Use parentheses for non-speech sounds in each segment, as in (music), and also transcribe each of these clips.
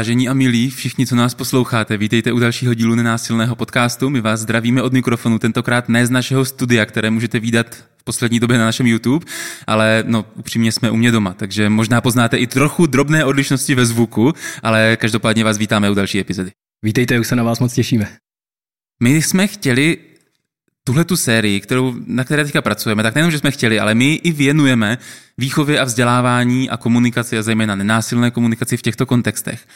Vážení a milí, všichni, co nás posloucháte, vítejte u dalšího dílu nenásilného podcastu. My vás zdravíme od mikrofonu, tentokrát ne z našeho studia, které můžete výdat v poslední době na našem YouTube, ale no, upřímně jsme u mě doma, takže možná poznáte i trochu drobné odlišnosti ve zvuku, ale každopádně vás vítáme u další epizody. Vítejte, už se na vás moc těšíme. My jsme chtěli tuhle tu sérii, kterou, na které teďka pracujeme, tak nejenom, že jsme chtěli, ale my i věnujeme výchově a vzdělávání a komunikaci a zejména nenásilné komunikaci v těchto kontextech.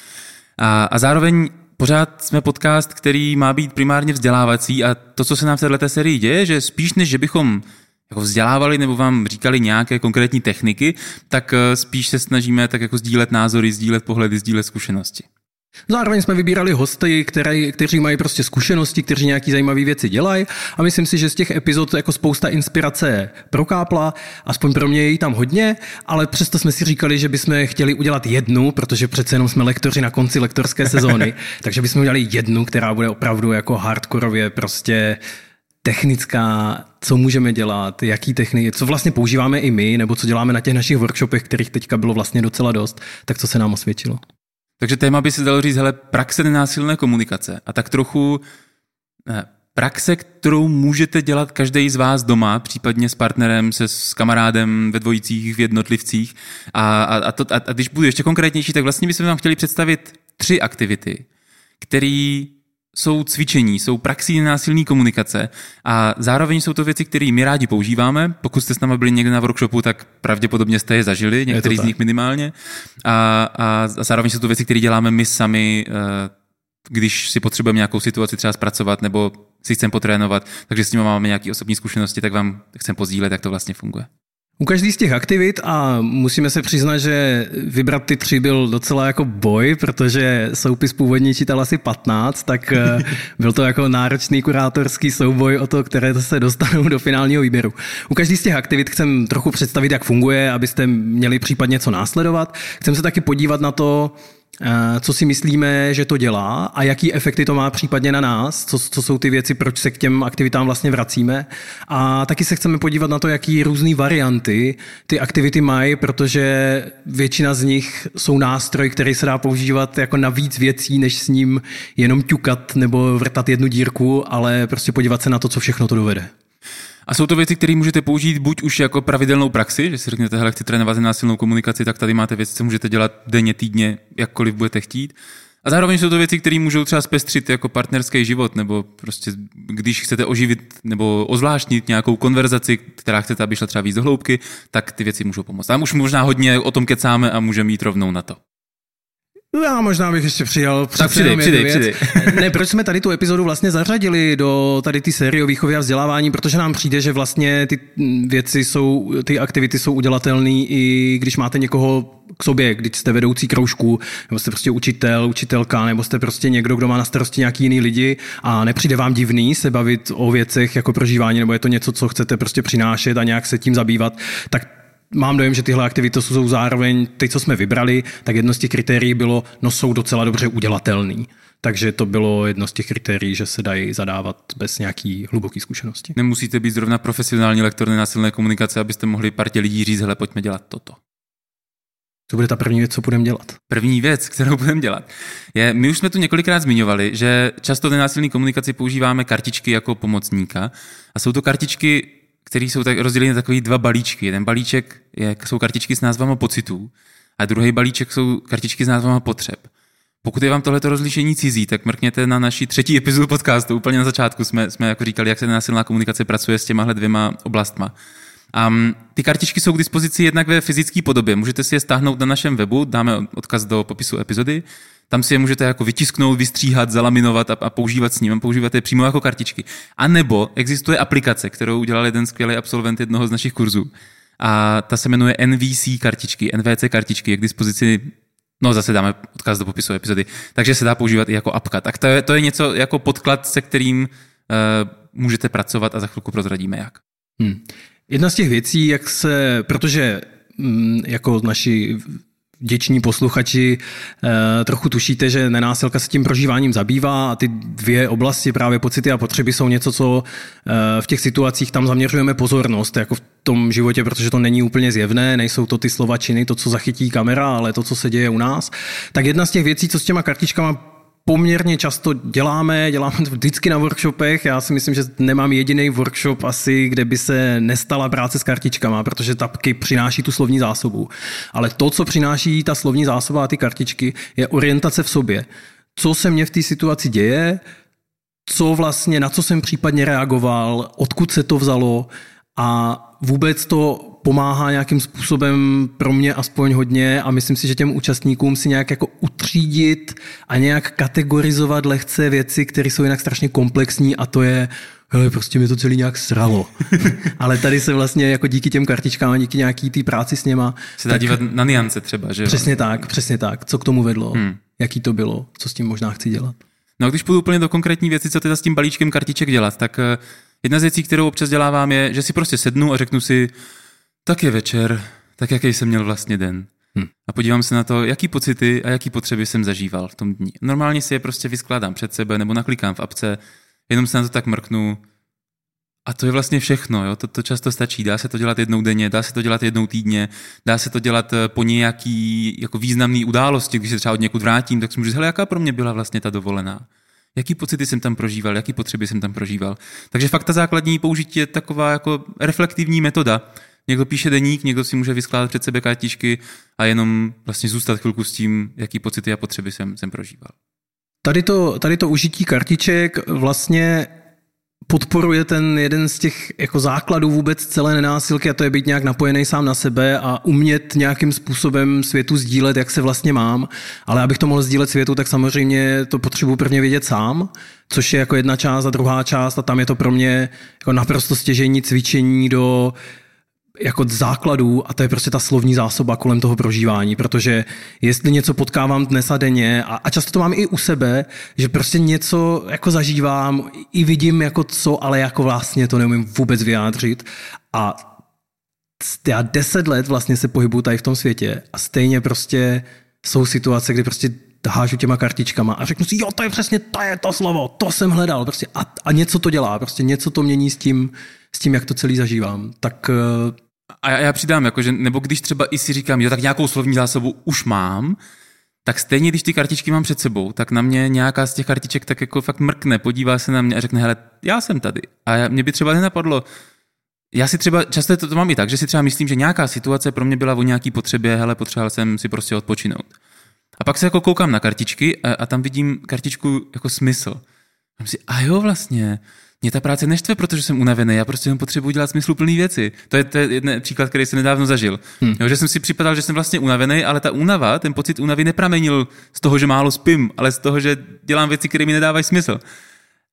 A, a zároveň pořád jsme podcast, který má být primárně vzdělávací a to, co se nám v této sérii děje, že spíš než, že bychom jako vzdělávali nebo vám říkali nějaké konkrétní techniky, tak eh, spíš se snažíme tak jako sdílet názory, sdílet pohledy, sdílet zkušenosti. Zároveň jsme vybírali hosty, které, kteří mají prostě zkušenosti, kteří nějaký zajímavé věci dělají. A myslím si, že z těch epizod jako spousta inspirace prokápla, aspoň pro mě je jí tam hodně, ale přesto jsme si říkali, že bychom chtěli udělat jednu, protože přece jenom jsme lektoři na konci lektorské sezóny, (laughs) takže bychom udělali jednu, která bude opravdu jako hardkorově prostě technická, co můžeme dělat, jaký techniky, co vlastně používáme i my, nebo co děláme na těch našich workshopech, kterých teďka bylo vlastně docela dost, tak co se nám osvědčilo. Takže téma by se dalo říct, hele, praxe nenásilné komunikace a tak trochu ne, praxe, kterou můžete dělat každý z vás doma, případně s partnerem, se s kamarádem ve dvojicích, v jednotlivcích. A, a, a, to, a, a když budu ještě konkrétnější, tak vlastně bychom vám chtěli představit tři aktivity, které jsou cvičení, jsou praxí násilné komunikace a zároveň jsou to věci, které my rádi používáme. Pokud jste s námi byli někde na workshopu, tak pravděpodobně jste je zažili, některý z nich minimálně. A, a, a zároveň jsou to věci, které děláme my sami, eh, když si potřebujeme nějakou situaci třeba zpracovat nebo si chceme potrénovat, takže s tím máme nějaké osobní zkušenosti, tak vám chcem pozdílet, jak to vlastně funguje. U každý z těch aktivit a musíme se přiznat, že vybrat ty tři byl docela jako boj, protože soupis původně čítal asi 15, tak eh, (laughs) byl to jako náročný kurátorský souboj o to, které se dostanou do finálního výběru. U každý z těch aktivit chcem trochu představit, jak funguje, abyste měli případně co následovat. Chcem se taky podívat na to, co si myslíme, že to dělá a jaký efekty to má případně na nás, co, co jsou ty věci, proč se k těm aktivitám vlastně vracíme. A taky se chceme podívat na to, jaký různé varianty ty aktivity mají, protože většina z nich jsou nástroj, který se dá používat jako na víc věcí, než s ním jenom ťukat nebo vrtat jednu dírku, ale prostě podívat se na to, co všechno to dovede. A jsou to věci, které můžete použít buď už jako pravidelnou praxi, že si řeknete, hele, chci trénovat násilnou komunikaci, tak tady máte věci, co můžete dělat denně, týdně, jakkoliv budete chtít. A zároveň jsou to věci, které můžou třeba zpestřit jako partnerský život, nebo prostě když chcete oživit nebo ozvláštnit nějakou konverzaci, která chcete, aby šla třeba víc do hloubky, tak ty věci můžou pomoct. Tam už možná hodně o tom kecáme a můžeme jít rovnou na to. No já možná bych ještě přijal tak přidej, přidej, přidej. (laughs) Ne, proč jsme tady tu epizodu vlastně zařadili do tady ty série o výchově a vzdělávání, protože nám přijde, že vlastně ty věci jsou, ty aktivity jsou udělatelné i když máte někoho k sobě, když jste vedoucí kroužku, nebo jste prostě učitel, učitelka, nebo jste prostě někdo, kdo má na starosti nějaký jiný lidi. A nepřijde vám divný se bavit o věcech jako prožívání, nebo je to něco, co chcete prostě přinášet a nějak se tím zabývat, tak mám dojem, že tyhle aktivity jsou zároveň, ty, co jsme vybrali, tak jedno z těch kritérií bylo, no jsou docela dobře udělatelný. Takže to bylo jedno z těch kritérií, že se dají zadávat bez nějaký hluboký zkušenosti. Nemusíte být zrovna profesionální lektor nenásilné komunikace, abyste mohli partě lidí říct, hele, pojďme dělat toto. Co bude ta první věc, co budeme dělat? První věc, kterou budeme dělat, je, my už jsme tu několikrát zmiňovali, že často v nenásilné komunikaci používáme kartičky jako pomocníka a jsou to kartičky které jsou tak rozděleny na takový dva balíčky. Jeden balíček je, jsou kartičky s názvama pocitů a druhý balíček jsou kartičky s názvama potřeb. Pokud je vám tohleto rozlišení cizí, tak mrkněte na naší třetí epizodu podcastu. Úplně na začátku jsme, jsme jako říkali, jak se násilná komunikace pracuje s těmahle dvěma oblastma. Um, ty kartičky jsou k dispozici jednak ve fyzické podobě. Můžete si je stáhnout na našem webu, dáme odkaz do popisu epizody. Tam si je můžete jako vytisknout, vystříhat, zalaminovat a, a používat s ním. Používat je přímo jako kartičky. A nebo existuje aplikace, kterou udělal jeden skvělý absolvent jednoho z našich kurzů. A ta se jmenuje NVC kartičky, NVC kartičky, je k dispozici No zase dáme odkaz do popisu epizody. Takže se dá používat i jako apka. Tak to je, to je něco jako podklad, se kterým uh, můžete pracovat a za chvilku prozradíme jak. Hmm. Jedna z těch věcí, jak se, protože mm, jako naši děční posluchači eh, trochu tušíte, že nenásilka se tím prožíváním zabývá a ty dvě oblasti, právě pocity a potřeby, jsou něco, co eh, v těch situacích tam zaměřujeme pozornost, jako tom životě, protože to není úplně zjevné, nejsou to ty slova činy, to, co zachytí kamera, ale to, co se děje u nás. Tak jedna z těch věcí, co s těma kartičkama poměrně často děláme, děláme to vždycky na workshopech. Já si myslím, že nemám jediný workshop asi, kde by se nestala práce s kartičkama, protože tapky přináší tu slovní zásobu. Ale to, co přináší ta slovní zásoba a ty kartičky, je orientace v sobě. Co se mně v té situaci děje, co vlastně, na co jsem případně reagoval, odkud se to vzalo a vůbec to pomáhá nějakým způsobem pro mě aspoň hodně a myslím si, že těm účastníkům si nějak jako utřídit a nějak kategorizovat lehce věci, které jsou jinak strašně komplexní a to je hele, prostě mi to celý nějak sralo. (laughs) Ale tady se vlastně jako díky těm kartičkám a díky nějaký té práci s něma... Se dá tak, dívat na niance třeba, že Přesně tak, přesně tak. Co k tomu vedlo, hmm. jaký to bylo, co s tím možná chci dělat. No a když půjdu úplně do konkrétní věci, co teda s tím balíčkem kartiček dělat, tak eh, jedna z věcí, kterou občas dělávám, je, že si prostě sednu a řeknu si, tak je večer, tak jaký jsem měl vlastně den. Hmm. A podívám se na to, jaký pocity a jaký potřeby jsem zažíval v tom dní. Normálně si je prostě vyskládám před sebe nebo naklikám v apce, jenom se na to tak mrknu. A to je vlastně všechno, jo? To, to často stačí. Dá se to dělat jednou denně, dá se to dělat jednou týdně, dá se to dělat eh, po nějaký jako významný události, když se třeba od někud vrátím, tak si můžu říct, hele, jaká pro mě byla vlastně ta dovolená. Jaký pocity jsem tam prožíval, jaký potřeby jsem tam prožíval. Takže fakt ta základní použití je taková jako reflektivní metoda, Někdo píše deník, někdo si může vyskládat před sebe kartičky a jenom vlastně zůstat chvilku s tím, jaký pocity a potřeby jsem, jsem prožíval. Tady to, tady to užití kartiček vlastně podporuje ten jeden z těch jako základů vůbec celé nenásilky a to je být nějak napojený sám na sebe a umět nějakým způsobem světu sdílet, jak se vlastně mám. Ale abych to mohl sdílet světu, tak samozřejmě to potřebuji prvně vědět sám, což je jako jedna část a druhá část a tam je to pro mě jako naprosto stěžení cvičení do jako základů a to je prostě ta slovní zásoba kolem toho prožívání, protože jestli něco potkávám dnes a denně a, a často to mám i u sebe, že prostě něco jako zažívám, i vidím jako co, ale jako vlastně to neumím vůbec vyjádřit a já deset let vlastně se pohybuju tady v tom světě a stejně prostě jsou situace, kdy prostě hážu těma kartičkama a řeknu si, jo, to je přesně, to je to slovo, to jsem hledal, prostě a, a něco to dělá, prostě něco to mění s tím, s tím, jak to celý zažívám. Tak eh, a já, já přidám, jako, že, nebo když třeba i si říkám, jo, tak nějakou slovní zásobu už mám, tak stejně, když ty kartičky mám před sebou, tak na mě nějaká z těch kartiček tak jako fakt mrkne, podívá se na mě a řekne, hele, já jsem tady. A mě by třeba nenapadlo, já si třeba, často to, to mám i tak, že si třeba myslím, že nějaká situace pro mě byla o nějaký potřebě, hele, potřeboval jsem si prostě odpočinout. A pak se jako koukám na kartičky a, a tam vidím kartičku jako smysl. A si, a jo vlastně, mě ta práce neštve, protože jsem unavený, já prostě jenom potřebuji dělat smysluplné věci. To je, to je jeden příklad, který jsem nedávno zažil. Hmm. Jo, že jsem si připadal, že jsem vlastně unavený, ale ta únava, ten pocit únavy nepramenil z toho, že málo spím, ale z toho, že dělám věci, které mi nedávají smysl.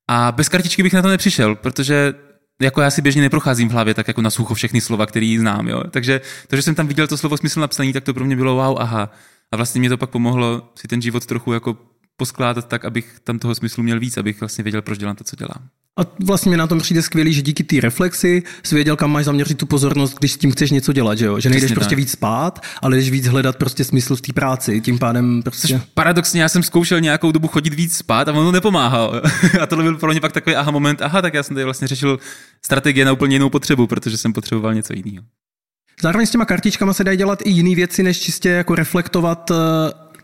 A bez kartičky bych na to nepřišel, protože jako já si běžně neprocházím v hlavě tak jako na sucho všechny slova, které znám. Jo? Takže to, že jsem tam viděl to slovo smysl napsaný, tak to pro mě bylo wow, aha. A vlastně mě to pak pomohlo si ten život trochu jako poskládat tak, abych tam toho smyslu měl víc, abych vlastně věděl, proč dělám to, co dělám. A vlastně mi na tom přijde skvělý, že díky té reflexi jsi věděl, kam máš zaměřit tu pozornost, když s tím chceš něco dělat, že jo? Že nejdeš Přesně prostě tak. víc spát, ale jdeš víc hledat prostě smysl v té práci, tím pádem prostě... Což paradoxně, já jsem zkoušel nějakou dobu chodit víc spát a ono nepomáhalo. (laughs) a to byl pro mě pak takový aha moment, aha, tak já jsem tady vlastně řešil strategie na úplně jinou potřebu, protože jsem potřeboval něco jiného. Zároveň s těma kartičkama se dají dělat i jiné věci, než čistě jako reflektovat eh,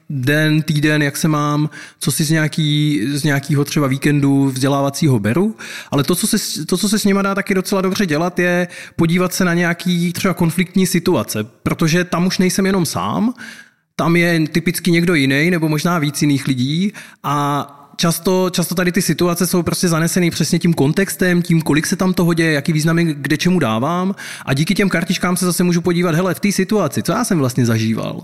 den, týden, jak se mám, co si z, nějaký, z nějakého třeba víkendu vzdělávacího beru, ale to co, se, to, co se s nima dá taky docela dobře dělat, je podívat se na nějaký třeba konfliktní situace, protože tam už nejsem jenom sám, tam je typicky někdo jiný nebo možná víc jiných lidí a často, často tady ty situace jsou prostě zanesený přesně tím kontextem, tím, kolik se tam toho děje, jaký významy kde čemu dávám a díky těm kartičkám se zase můžu podívat, hele, v té situaci, co já jsem vlastně zažíval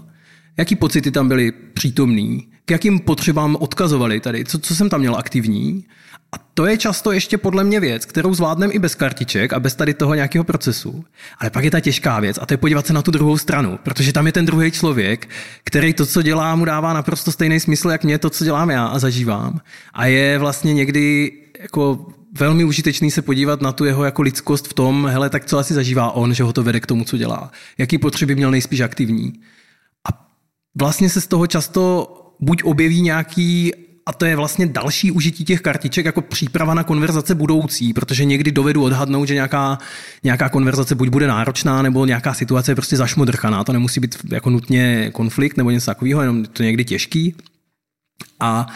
Jaký pocity tam byly přítomný? K jakým potřebám odkazovali tady? Co, co jsem tam měl aktivní? A to je často ještě podle mě věc, kterou zvládneme i bez kartiček a bez tady toho nějakého procesu. Ale pak je ta těžká věc a to je podívat se na tu druhou stranu, protože tam je ten druhý člověk, který to, co dělá, mu dává naprosto stejný smysl, jak mě to, co dělám já a zažívám. A je vlastně někdy jako velmi užitečný se podívat na tu jeho jako lidskost v tom, hele, tak co asi zažívá on, že ho to vede k tomu, co dělá. Jaký potřeby měl nejspíš aktivní vlastně se z toho často buď objeví nějaký a to je vlastně další užití těch kartiček jako příprava na konverzace budoucí, protože někdy dovedu odhadnout, že nějaká, nějaká konverzace buď bude náročná, nebo nějaká situace je prostě zašmodrchaná. To nemusí být jako nutně konflikt nebo něco takového, jenom to někdy těžký. A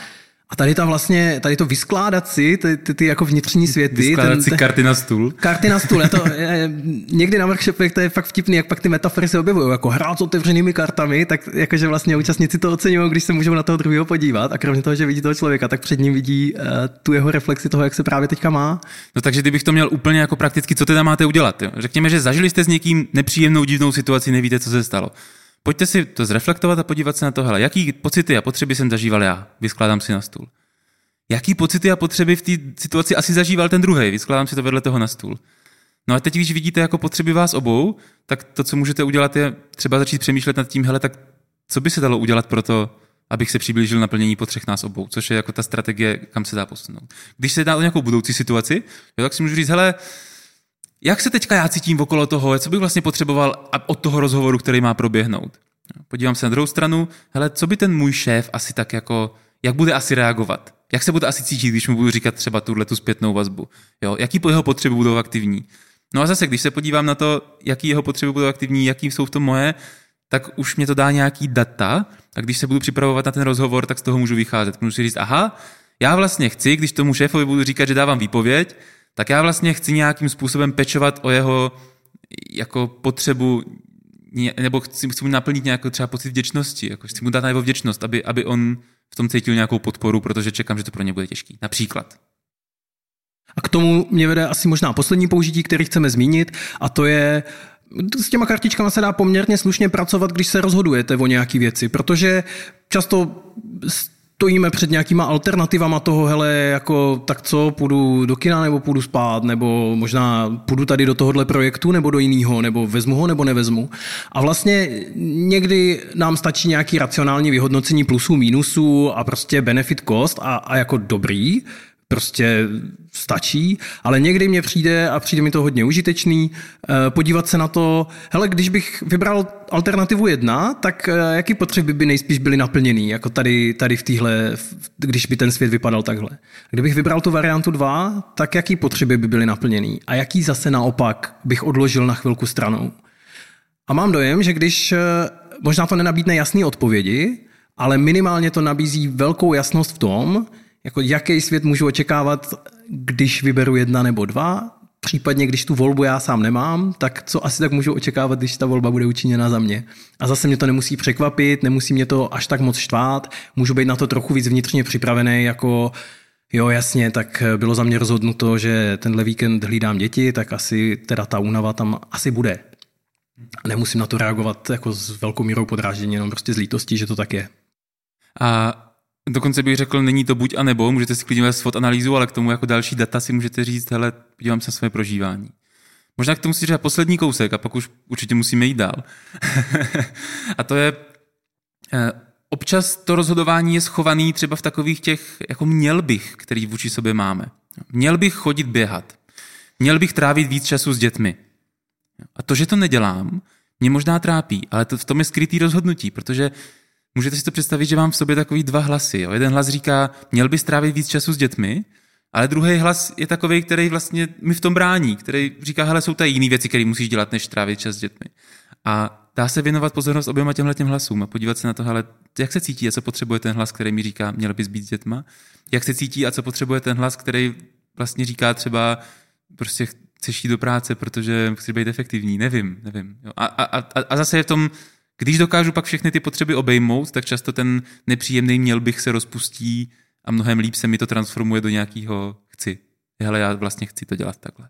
a tady ta vlastně, tady to vyskládat si ty, ty, ty jako vnitřní světy. Vyskládat ten, si karty na stůl. Karty na stůl. Je to, (laughs) je, někdy na workshopech to je fakt vtipný, jak pak ty metafory se objevují. Jako hrát s otevřenými kartami, tak jakože vlastně účastníci to oceňují, když se můžou na toho druhého podívat. A kromě toho, že vidí toho člověka, tak před ním vidí uh, tu jeho reflexi toho, jak se právě teďka má. No takže kdybych to měl úplně jako prakticky, co teda máte udělat? Jo? Řekněme, že zažili jste s někým nepříjemnou divnou situaci, nevíte, co se stalo. Pojďte si to zreflektovat a podívat se na to, hele, jaký pocity a potřeby jsem zažíval já. Vyskládám si na stůl jaký pocity a potřeby v té situaci asi zažíval ten druhý. Vyskládám si to vedle toho na stůl. No a teď, když vidíte jako potřeby vás obou, tak to, co můžete udělat, je třeba začít přemýšlet nad tím, hele, tak co by se dalo udělat pro to, abych se přiblížil naplnění potřeb nás obou, což je jako ta strategie, kam se dá posunout. Když se dá o nějakou budoucí situaci, jo, tak si můžu říct, hele, jak se teďka já cítím okolo toho, co bych vlastně potřeboval od toho rozhovoru, který má proběhnout. Podívám se na druhou stranu, hele, co by ten můj šéf asi tak jako, jak bude asi reagovat? jak se bude asi cítit, když mu budu říkat třeba tuhle tu zpětnou vazbu. Jo? Jaký jeho potřeby budou aktivní. No a zase, když se podívám na to, jaký jeho potřeby budou aktivní, jaký jsou v tom moje, tak už mě to dá nějaký data a když se budu připravovat na ten rozhovor, tak z toho můžu vycházet. Můžu si říct, aha, já vlastně chci, když tomu šéfovi budu říkat, že dávám výpověď, tak já vlastně chci nějakým způsobem pečovat o jeho jako potřebu nebo chci, chci mu naplnit nějakou třeba pocit vděčnosti, jako chci mu dát na jeho vděčnost, aby, aby on v tom cítil nějakou podporu, protože čekám, že to pro ně bude těžký. Například. A k tomu mě vede asi možná poslední použití, který chceme zmínit, a to je s těma kartičkama se dá poměrně slušně pracovat, když se rozhodujete o nějaký věci, protože často stojíme před nějakýma alternativama toho, hele, jako tak co, půjdu do kina nebo půjdu spát, nebo možná půjdu tady do tohohle projektu nebo do jiného, nebo vezmu ho nebo nevezmu. A vlastně někdy nám stačí nějaký racionální vyhodnocení plusů, mínusů a prostě benefit cost a, a jako dobrý, prostě stačí, ale někdy mě přijde, a přijde mi to hodně užitečný, eh, podívat se na to, hele, když bych vybral alternativu jedna, tak eh, jaký potřeby by nejspíš byly naplněný, jako tady, tady v téhle, když by ten svět vypadal takhle. Kdybych vybral tu variantu dva, tak jaký potřeby by byly naplněný a jaký zase naopak bych odložil na chvilku stranou. A mám dojem, že když eh, možná to nenabídne jasné odpovědi, ale minimálně to nabízí velkou jasnost v tom, jako jaký svět můžu očekávat, když vyberu jedna nebo dva, případně když tu volbu já sám nemám, tak co asi tak můžu očekávat, když ta volba bude učiněna za mě. A zase mě to nemusí překvapit, nemusí mě to až tak moc štvát, můžu být na to trochu víc vnitřně připravený, jako jo jasně, tak bylo za mě rozhodnuto, že tenhle víkend hlídám děti, tak asi teda ta únava tam asi bude. Nemusím na to reagovat jako s velkou mírou podráždění, jenom prostě z lítostí, že to tak je. A Dokonce bych řekl, není to buď a nebo, můžete si klidně svod analýzu, ale k tomu jako další data si můžete říct, hele, podívám se na své prožívání. Možná k tomu si říct poslední kousek a pak už určitě musíme jít dál. (laughs) a to je, eh, občas to rozhodování je schovaný třeba v takových těch, jako měl bych, který vůči sobě máme. Měl bych chodit běhat. Měl bych trávit víc času s dětmi. A to, že to nedělám, mě možná trápí, ale to, v tom je skrytý rozhodnutí, protože Můžete si to představit, že mám v sobě takový dva hlasy. Jo? Jeden hlas říká, měl by strávit víc času s dětmi, ale druhý hlas je takový, který vlastně mi v tom brání, který říká, hele, jsou tady jiné věci, které musíš dělat, než trávit čas s dětmi. A dá se věnovat pozornost oběma těmhle těm hlasům a podívat se na to, hele, jak se cítí a co potřebuje ten hlas, který mi říká, měl bys být s dětma, jak se cítí a co potřebuje ten hlas, který vlastně říká třeba, prostě chceš jít do práce, protože chceš být efektivní, nevím, nevím. A, a, a, a zase je v tom když dokážu pak všechny ty potřeby obejmout, tak často ten nepříjemný měl bych se rozpustí a mnohem líp se mi to transformuje do nějakého chci. Hele, já vlastně chci to dělat takhle.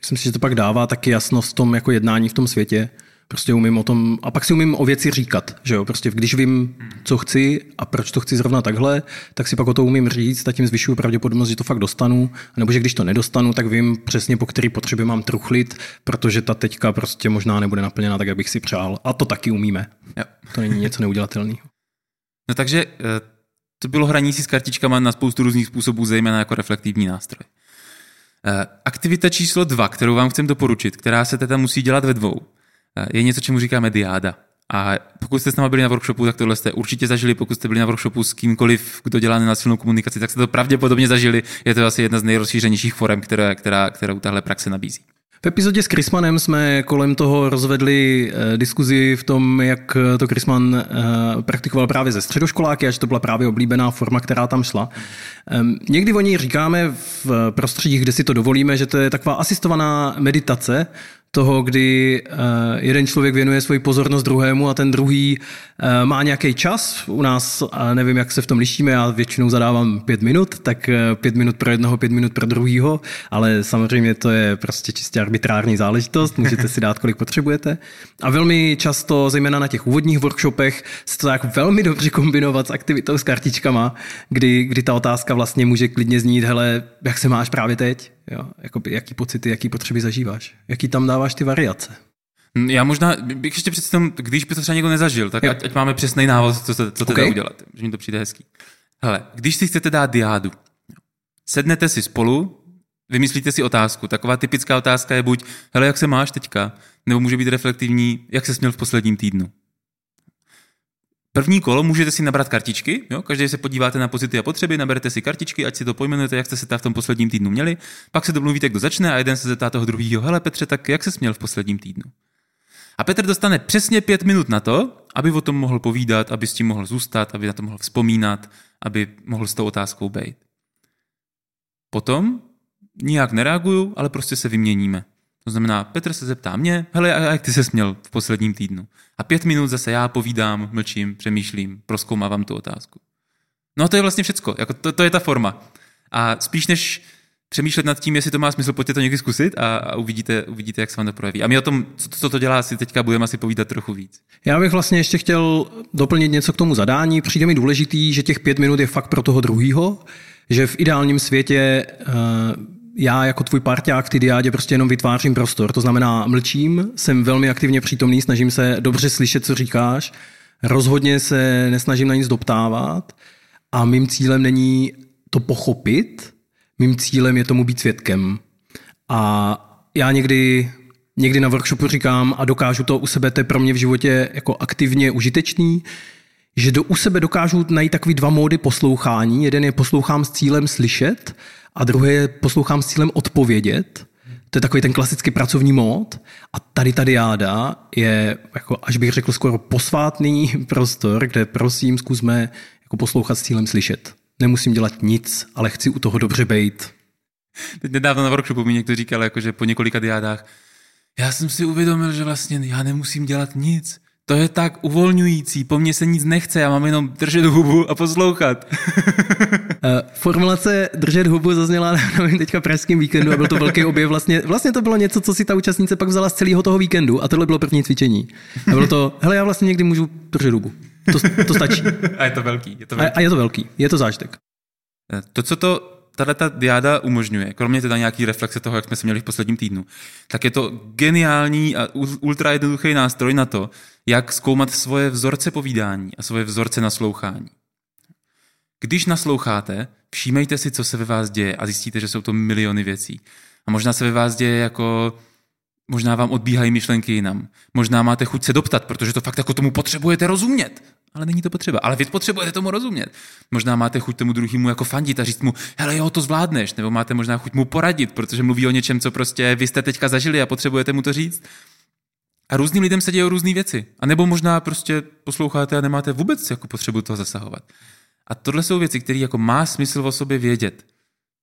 Myslím si, že to pak dává taky jasnost v tom jako jednání v tom světě, Prostě umím o tom, a pak si umím o věci říkat, že jo, prostě když vím, co chci a proč to chci zrovna takhle, tak si pak o to umím říct a tím zvyšuju pravděpodobnost, že to fakt dostanu, nebo že když to nedostanu, tak vím přesně, po který potřebě mám truchlit, protože ta teďka prostě možná nebude naplněna tak, jak bych si přál. A to taky umíme. Jo. To není něco neudělatelného. No takže eh, to bylo hraní si s kartičkama na spoustu různých způsobů, zejména jako reflektivní nástroj. Eh, aktivita číslo dva, kterou vám chcem doporučit, která se teda musí dělat ve dvou, je něco, čemu říkáme diáda. A pokud jste s námi byli na workshopu, tak tohle jste určitě zažili. Pokud jste byli na workshopu s kýmkoliv, kdo dělá nenasilnou komunikaci, tak jste to pravděpodobně zažili. Je to asi jedna z nejrozšířenějších forem, která, která, kterou tahle praxe nabízí. V epizodě s Chrismanem jsme kolem toho rozvedli eh, diskuzi v tom, jak to Chrisman eh, praktikoval právě ze středoškoláky a že to byla právě oblíbená forma, která tam šla. Ehm, někdy o ní říkáme v prostředích, kde si to dovolíme, že to je taková asistovaná meditace, toho, kdy uh, jeden člověk věnuje svoji pozornost druhému a ten druhý uh, má nějaký čas. U nás, nevím, jak se v tom lišíme, já většinou zadávám pět minut, tak uh, pět minut pro jednoho, pět minut pro druhýho, ale samozřejmě to je prostě čistě arbitrární záležitost, můžete si dát, kolik potřebujete. A velmi často, zejména na těch úvodních workshopech, se to tak velmi dobře kombinovat s aktivitou s kartičkama, kdy, kdy ta otázka vlastně může klidně znít, hele, jak se máš právě teď? Jo? Jakoby, jaký pocity, jaký potřeby zažíváš? Jaký tam dáváš ty variace? Já možná bych ještě představil, když by to třeba někdo nezažil, tak ať, ať máme přesný návod, co, co, co teda okay. udělat. Že mi to přijde hezký. Hele, když si chcete dát diádu, sednete si spolu, vymyslíte si otázku. Taková typická otázka je buď, hele, jak se máš teďka, nebo může být reflektivní, jak se směl v posledním týdnu. První kolo můžete si nabrat kartičky, jo? každý se podíváte na pozity a potřeby, naberete si kartičky, ať si to pojmenujete, jak jste se v tom posledním týdnu měli, pak se domluvíte, kdo začne a jeden se zeptá toho druhého, hele Petře, tak jak se směl v posledním týdnu? A Petr dostane přesně pět minut na to, aby o tom mohl povídat, aby s tím mohl zůstat, aby na to mohl vzpomínat, aby mohl s tou otázkou být. Potom nijak nereaguju, ale prostě se vyměníme. To znamená, Petr se zeptá mě, hele, a jak ty se směl v posledním týdnu? A pět minut zase já povídám, mlčím, přemýšlím, proskoumávám tu otázku. No a to je vlastně všecko, jako to, to je ta forma. A spíš než přemýšlet nad tím, jestli to má smysl, pojďte to někdy zkusit a, a uvidíte, uvidíte, jak se vám to projeví. A my o tom, co, co to dělá, si teďka budeme asi povídat trochu víc. Já bych vlastně ještě chtěl doplnit něco k tomu zadání. Přijde mi důležitý, že těch pět minut je fakt pro toho druhýho, že v ideálním světě uh, já jako tvůj parťák v ty diádě prostě jenom vytvářím prostor. To znamená, mlčím, jsem velmi aktivně přítomný, snažím se dobře slyšet, co říkáš, rozhodně se nesnažím na nic doptávat a mým cílem není to pochopit, mým cílem je tomu být svědkem. A já někdy, někdy na workshopu říkám a dokážu to u sebe, to je pro mě v životě jako aktivně užitečný, že do u sebe dokážu najít takový dva módy poslouchání. Jeden je poslouchám s cílem slyšet a druhý je poslouchám s cílem odpovědět. To je takový ten klasický pracovní mód. A tady ta diáda je, jako, až bych řekl, skoro posvátný (laughs) prostor, kde prosím zkusme jako poslouchat s cílem slyšet. Nemusím dělat nic, ale chci u toho dobře být. Teď nedávno na workshopu mi někdo říkal, jako, že po několika diádách, já jsem si uvědomil, že vlastně já nemusím dělat nic. To je tak uvolňující, po mně se nic nechce, já mám jenom držet hubu a poslouchat. (laughs) Eh, formulace držet hubu zazněla na teďka pražském víkendu a byl to velký objev. Vlastně, vlastně to bylo něco, co si ta účastnice pak vzala z celého toho víkendu a tohle bylo první cvičení. A bylo to, hele, já vlastně někdy můžu držet hubu. To, to stačí. (laughs) A je to velký. Je to velký. A, a je to velký, je to zážitek. Eh, to, co to tahle ta diáda umožňuje, kromě teda nějaký reflexe toho, jak jsme se měli v posledním týdnu, tak je to geniální a ultra jednoduchý nástroj na to, jak zkoumat svoje vzorce povídání a svoje vzorce naslouchání. Když nasloucháte, všímejte si, co se ve vás děje a zjistíte, že jsou to miliony věcí. A možná se ve vás děje jako možná vám odbíhají myšlenky jinam. Možná máte chuť se doptat, protože to fakt jako tomu potřebujete rozumět. Ale není to potřeba. Ale vy potřebujete tomu rozumět. Možná máte chuť tomu druhému jako fandit a říct mu, hele jo, to zvládneš. Nebo máte možná chuť mu poradit, protože mluví o něčem, co prostě vy jste teďka zažili a potřebujete mu to říct. A různým lidem se dějí různé věci. A nebo možná prostě posloucháte a nemáte vůbec jako potřebu toho zasahovat. A tohle jsou věci, které jako má smysl o sobě vědět.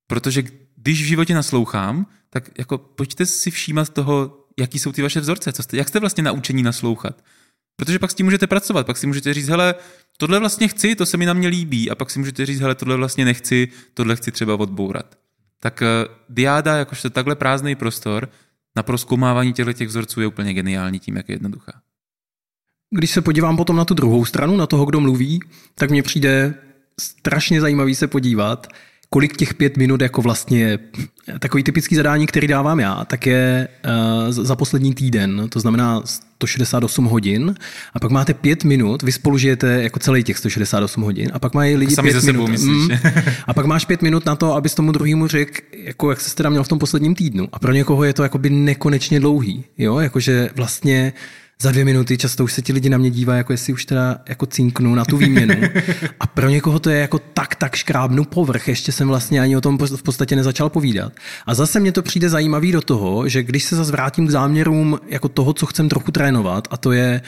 Protože když v životě naslouchám, tak jako pojďte si všímat toho, jaký jsou ty vaše vzorce, co jste, jak jste vlastně naučení naslouchat. Protože pak s tím můžete pracovat, pak si můžete říct, hele, tohle vlastně chci, to se mi na mě líbí, a pak si můžete říct, hele, tohle vlastně nechci, tohle chci třeba odbourat. Tak uh, diáda, jakožto takhle prázdný prostor, na proskoumávání těchto těch vzorců je úplně geniální tím, jak je jednoduchá. Když se podívám potom na tu druhou stranu, na toho, kdo mluví, tak mně přijde strašně zajímavý se podívat, kolik těch pět minut jako vlastně takový typický zadání, který dávám já, tak je uh, za poslední týden, to znamená 168 hodin a pak máte pět minut, vy spolu žijete jako celý těch 168 hodin a pak mají lidi Sami pět minut. Myslíš, mm, (laughs) a pak máš pět minut na to, abys tomu druhému řekl, jako jak se teda měl v tom posledním týdnu. A pro někoho je to jakoby nekonečně dlouhý, jo, jakože vlastně za dvě minuty, často už se ti lidi na mě dívají, jako jestli už teda jako cinknu na tu výměnu. A pro někoho to je jako tak, tak škrábnu povrch, ještě jsem vlastně ani o tom v podstatě nezačal povídat. A zase mě to přijde zajímavý do toho, že když se zase vrátím k záměrům jako toho, co chcem trochu trénovat, a to je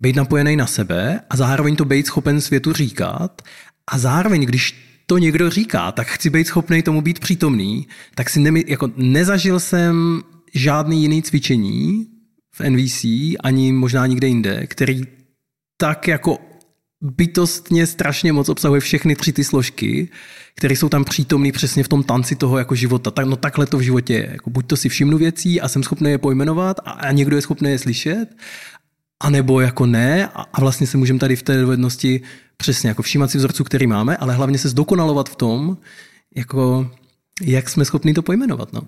být napojený na sebe a zároveň to být schopen světu říkat a zároveň, když to někdo říká, tak chci být schopný tomu být přítomný, tak si nemy, jako nezažil jsem žádný jiný cvičení v NVC, ani možná nikde jinde, který tak jako bytostně strašně moc obsahuje všechny tři ty složky, které jsou tam přítomné přesně v tom tanci toho jako života. Tak, no takhle to v životě je. Jako buď to si všimnu věcí a jsem schopný je pojmenovat a, a někdo je schopný je slyšet, anebo jako ne a, a vlastně se můžeme tady v té dovednosti přesně jako všímat si vzorců, který máme, ale hlavně se zdokonalovat v tom, jako jak jsme schopni to pojmenovat. No.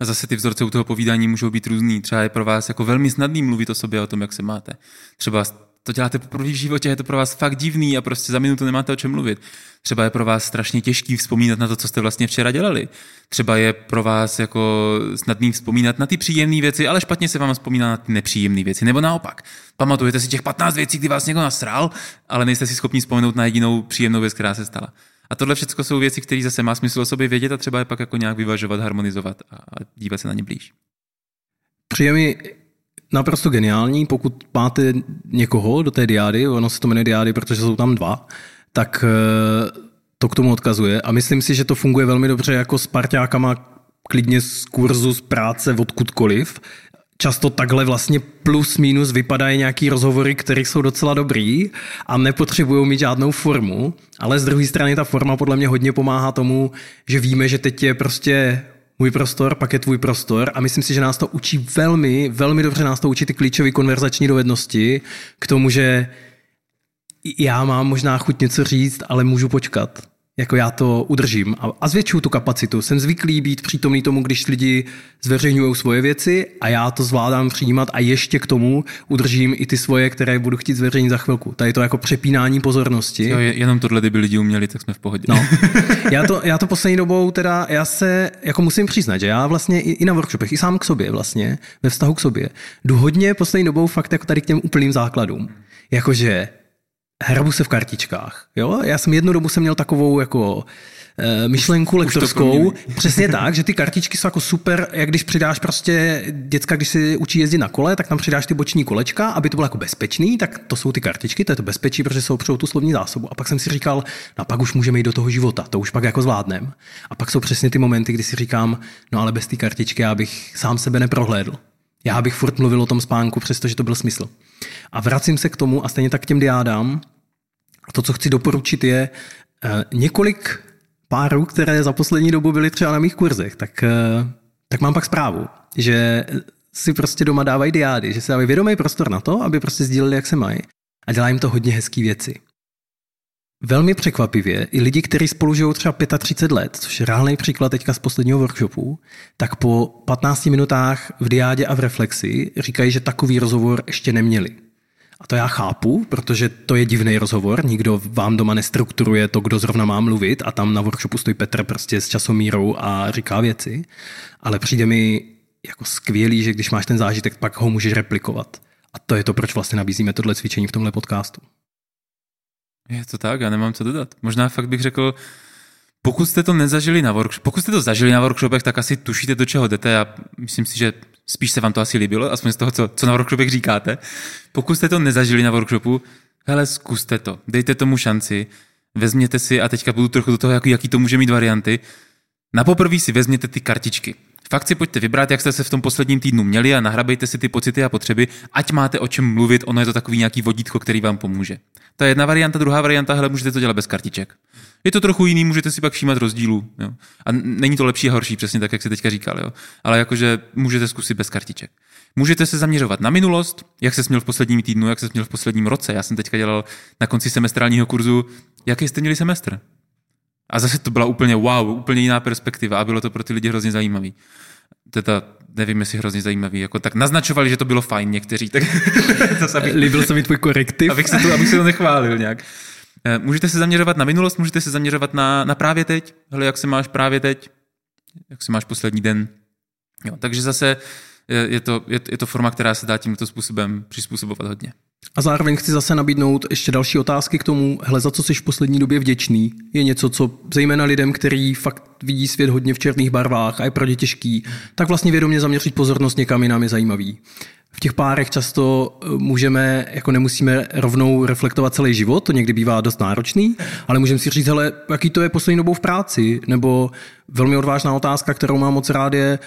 A zase ty vzorce u toho povídání můžou být různý. Třeba je pro vás jako velmi snadný mluvit o sobě, o tom, jak se máte. Třeba to děláte poprvé v životě, je to pro vás fakt divný a prostě za minutu nemáte o čem mluvit. Třeba je pro vás strašně těžký vzpomínat na to, co jste vlastně včera dělali. Třeba je pro vás jako snadný vzpomínat na ty příjemné věci, ale špatně se vám vzpomíná na ty nepříjemné věci. Nebo naopak. Pamatujete si těch 15 věcí, kdy vás někdo nasral, ale nejste si schopni vzpomenout na jedinou příjemnou věc, která se stala. A tohle všechno jsou věci, které zase má smysl o sobě vědět a třeba je pak jako nějak vyvažovat, harmonizovat a dívat se na ně blíž. Přijde mi naprosto geniální, pokud máte někoho do té diády, ono se to jmenuje diády, protože jsou tam dva, tak eh, to k tomu odkazuje a myslím si, že to funguje velmi dobře jako s parťákama klidně z kurzu, z práce, odkudkoliv. Často takhle vlastně plus minus vypadají nějaký rozhovory, které jsou docela dobrý a nepotřebují mít žádnou formu, ale z druhé strany ta forma podle mě hodně pomáhá tomu, že víme, že teď je prostě můj prostor, pak je tvůj prostor a myslím si, že nás to učí velmi, velmi dobře nás to učí ty klíčové konverzační dovednosti k tomu, že já mám možná chuť něco říct, ale můžu počkat jako já to udržím a, a zvětšuju tu kapacitu. Jsem zvyklý být přítomný tomu, když lidi zveřejňují svoje věci a já to zvládám přijímat a ještě k tomu udržím i ty svoje, které budu chtít zveřejnit za chvilku. Tady to jako přepínání pozornosti. Jo, jenom tohle, kdyby lidi uměli, tak jsme v pohodě. No. (laughs) Já to, já to poslední dobou teda, já se jako musím přiznat, že já vlastně i, i na workshopech, i sám k sobě vlastně, ve vztahu k sobě, jdu hodně poslední dobou fakt jako tady k těm úplným základům. Jakože hrabu se v kartičkách. Jo? Já jsem jednu dobu jsem měl takovou jako e, myšlenku už, lektorskou. Už (laughs) přesně tak, že ty kartičky jsou jako super, jak když přidáš prostě děcka, když si učí jezdit na kole, tak tam přidáš ty boční kolečka, aby to bylo jako bezpečný, tak to jsou ty kartičky, to je to bezpečí, protože jsou opřou tu slovní zásobu. A pak jsem si říkal, no a pak už můžeme jít do toho života, to už pak jako zvládnem. A pak jsou přesně ty momenty, kdy si říkám, no ale bez té kartičky já bych sám sebe neprohlédl. Já bych furt mluvil o tom spánku, přestože to byl smysl. A vracím se k tomu a stejně tak k těm diádám. To, co chci doporučit, je eh, několik párů, které za poslední dobu byly třeba na mých kurzech, tak, eh, tak mám pak zprávu, že si prostě doma dávají diády, že se dávají vědomý prostor na to, aby prostě sdíleli, jak se mají. A dělají jim to hodně hezké věci. Velmi překvapivě, i lidi, kteří spolu žijou třeba 35 let, což je reálný příklad teďka z posledního workshopu, tak po 15 minutách v diádě a v reflexi říkají, že takový rozhovor ještě neměli. A to já chápu, protože to je divný rozhovor, nikdo vám doma nestrukturuje to, kdo zrovna má mluvit a tam na workshopu stojí Petr prostě s časomírou a říká věci, ale přijde mi jako skvělý, že když máš ten zážitek, pak ho můžeš replikovat. A to je to, proč vlastně nabízíme tohle cvičení v tomhle podcastu. Je to tak, já nemám co dodat. Možná fakt bych řekl, pokud jste to nezažili na workshop, pokud jste to zažili na workshopech, tak asi tušíte, do čeho jdete a myslím si, že spíš se vám to asi líbilo, aspoň z toho, co, co na workshopech říkáte. Pokud jste to nezažili na workshopu, hele, zkuste to, dejte tomu šanci, vezměte si, a teďka budu trochu do toho, jaký, jaký to může mít varianty, na poprvé si vezměte ty kartičky. Fakt si pojďte vybrat, jak jste se v tom posledním týdnu měli a nahrabejte si ty pocity a potřeby, ať máte o čem mluvit, ono je to takový nějaký vodítko, který vám pomůže. Je jedna varianta, druhá varianta, hele, můžete to dělat bez kartiček. Je to trochu jiný, můžete si pak všímat rozdílů. Jo. A není to lepší a horší, přesně tak, jak si teďka říkal. Jo. Ale jakože můžete zkusit bez kartiček. Můžete se zaměřovat na minulost, jak se směl v posledním týdnu, jak se směl v posledním roce. Já jsem teďka dělal na konci semestrálního kurzu, jaký jste měli semestr. A zase to byla úplně wow, úplně jiná perspektiva a bylo to pro ty lidi hrozně zajímavý. Teda nevím, jestli hrozně zajímavý. Jako, tak naznačovali, že to bylo fajn někteří. Tak (laughs) zase abych, Líbil se mi tvůj korektiv. Abych se, to, abych se to nechválil nějak. Eh, můžete se zaměřovat na minulost, můžete se zaměřovat na, na právě teď. Hele, jak se máš právě teď? Jak se máš poslední den? Jo, takže zase je to, je, je to forma, která se dá tímto způsobem přizpůsobovat hodně. A zároveň chci zase nabídnout ještě další otázky k tomu, hele, za co jsi v poslední době vděčný. Je něco, co zejména lidem, který fakt vidí svět hodně v černých barvách a je pro ně těžký, tak vlastně vědomě zaměřit pozornost někam jinam je zajímavý. V těch párech často eh, můžeme, jako nemusíme rovnou reflektovat celý život, to někdy bývá dost náročný, ale můžeme si říct, hele, jaký to je poslední dobou v práci, nebo velmi odvážná otázka, kterou mám moc rád je,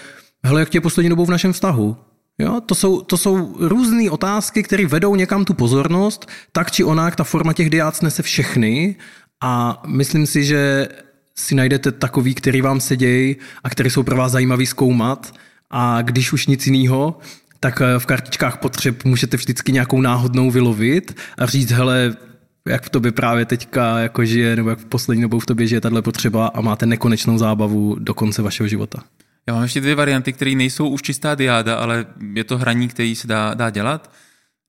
hele, jak tě je poslední dobou v našem vztahu? Jo, to jsou, to jsou různé otázky, které vedou někam tu pozornost, tak či onak, ta forma těch diác nese všechny a myslím si, že si najdete takový, který vám sedějí a který jsou pro vás zajímavý zkoumat a když už nic jiného, tak eh, v kartičkách potřeb můžete vždycky nějakou náhodnou vylovit a říct, hele, jak v tobě právě teďka jako žije, nebo jak v poslední dobou v tobě žije tahle potřeba a máte nekonečnou zábavu do konce vašeho života. Já mám ještě dvě varianty, které nejsou už čistá diáda, ale je to hraní, který se dá, dá dělat.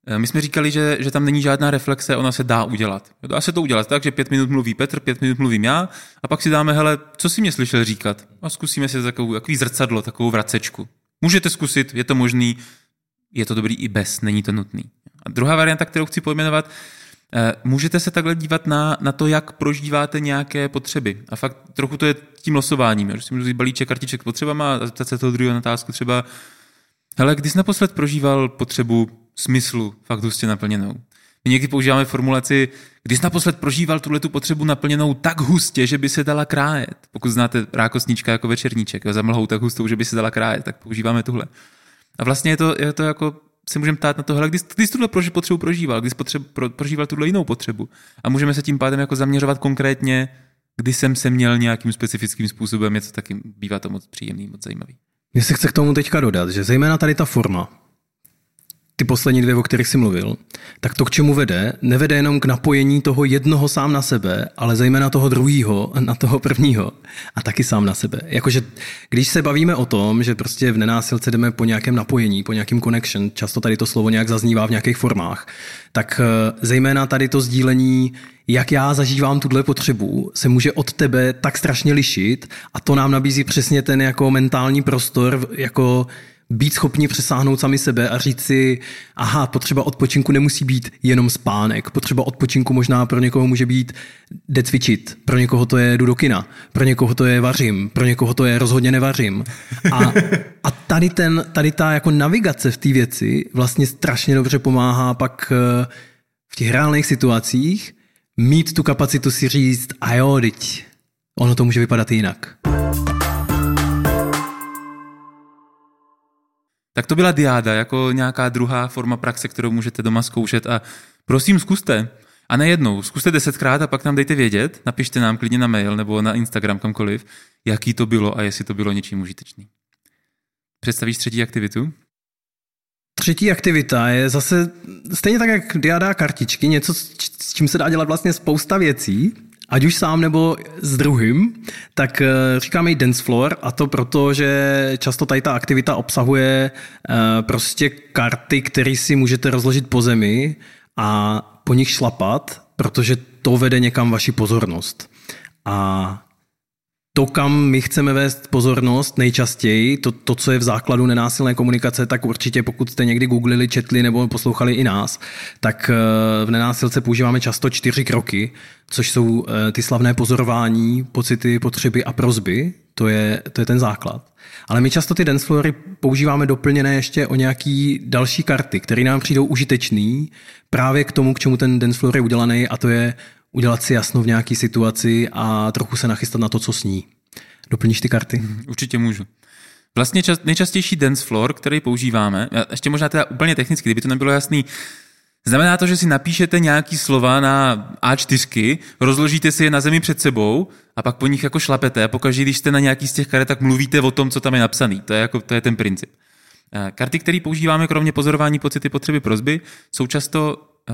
Eh, my jsme říkali, že, že tam není žádná reflexe, ona se dá udělat. Dá se to udělat tak, že pět minut mluví Petr, pět minut mluvím já a pak si dáme, hele, co si mě slyšel říkat? A zkusíme si takovou, takový zrcadlo, takovou vracečku. Můžete zkusit, je to možný, je to dobrý i bez, není to nutný. A druhá varianta, kterou chci pojmenovat, můžete se takhle dívat na, na to, jak prožíváte nějaké potřeby. A fakt trochu to je tím losováním, že si můžu vzít balíček kartiček potřebama a zeptat se toho druhého na otázku třeba, hele, kdy jsi naposled prožíval potřebu smyslu fakt hustě naplněnou? My někdy používáme formulaci, když jsi naposled prožíval tuhle tu potřebu naplněnou tak hustě, že by se dala krájet. Pokud znáte rákosnička jako večerníček, za mlhou tak hustou, že by se dala krájet, tak používáme tuhle. A vlastně je to, je to jako se můžeme ptát na to, hele, kdy, jsi tuhle potřebu prožíval, kdy jsi pro, prožíval tuhle jinou potřebu. A můžeme se tím pádem jako zaměřovat konkrétně, kdy jsem se měl nějakým specifickým způsobem, něco taky bývá to moc příjemný, moc zajímavý. Mně se chce k tomu teďka dodat, že zejména tady ta forma, ty poslední dvě, o kterých jsi mluvil, tak to, k čemu vede, nevede jenom k napojení toho jednoho sám na sebe, ale zejména toho druhého na toho prvního a taky sám na sebe. Jakože když se bavíme o tom, že prostě v nenásilce jdeme po nějakém napojení, po nějakém connection, často tady to slovo nějak zaznívá v nějakých formách, tak eh, zejména tady to sdílení, jak já zažívám tuhle potřebu, se může od tebe tak strašně lišit a to nám nabízí přesně ten jako mentální prostor, jako být schopni přesáhnout sami sebe a říct si, aha, potřeba odpočinku nemusí být jenom spánek, potřeba odpočinku možná pro někoho může být jde cvičit, pro někoho to je jdu do kina, pro někoho to je vařím, pro někoho to je rozhodně nevařím. A, a tady, ten, tady ta jako navigace v té věci vlastně strašně dobře pomáhá pak eh, v těch reálných situacích mít tu kapacitu si říct, a jo, teď ono to může vypadat jinak. Tak to byla diáda, jako nějaká druhá forma praxe, kterou můžete doma zkoušet a prosím zkuste. A nejednou, zkuste desetkrát a pak nám dejte vědět, napište nám klidně na mail nebo na Instagram kamkoliv, jaký to bylo a jestli to bylo něčím užitečný. Představíš třetí aktivitu? Třetí aktivita je zase stejně tak, jak diada kartičky, něco, s čím se dá dělat vlastně spousta věcí ať už sám nebo s druhým, tak eh, říkáme i dance floor a to proto, že často tady ta aktivita obsahuje eh, prostě karty, které si můžete rozložit po zemi a po nich šlapat, protože to vede někam vaši pozornost. A to, kam my chceme vést pozornost nejčastěji, to, to, co je v základu nenásilné komunikace, tak určitě pokud jste někdy googlili, četli nebo poslouchali i nás, tak eh, v nenásilce používáme často čtyři kroky, což jsou eh, ty slavné pozorování, pocity, potřeby a prozby. To je, to je ten základ. Ale my často ty dancefloory používáme doplněné ještě o nějaký další karty, které nám přijdou užitečný právě k tomu, k čemu ten dancefloor je udělaný, a to je udělat si jasno v nějaké situaci a trochu se nachystat na to, co sní. Doplníš ty karty? Mhm, určitě můžu. Vlastně čas, nejčastější dance floor, který používáme, ještě možná teda úplně technicky, kdyby to nebylo jasný, Znamená to, že si napíšete nějaký slova na A4, rozložíte si je na zemi před sebou a pak po nich jako šlapete a pokaždé, když jste na nějaký z těch karet, tak mluvíte o tom, co tam je napsaný. To je, jako, to je ten princip. Eh, karty, které používáme kromě pozorování pocity, potřeby, prozby, jsou často eh,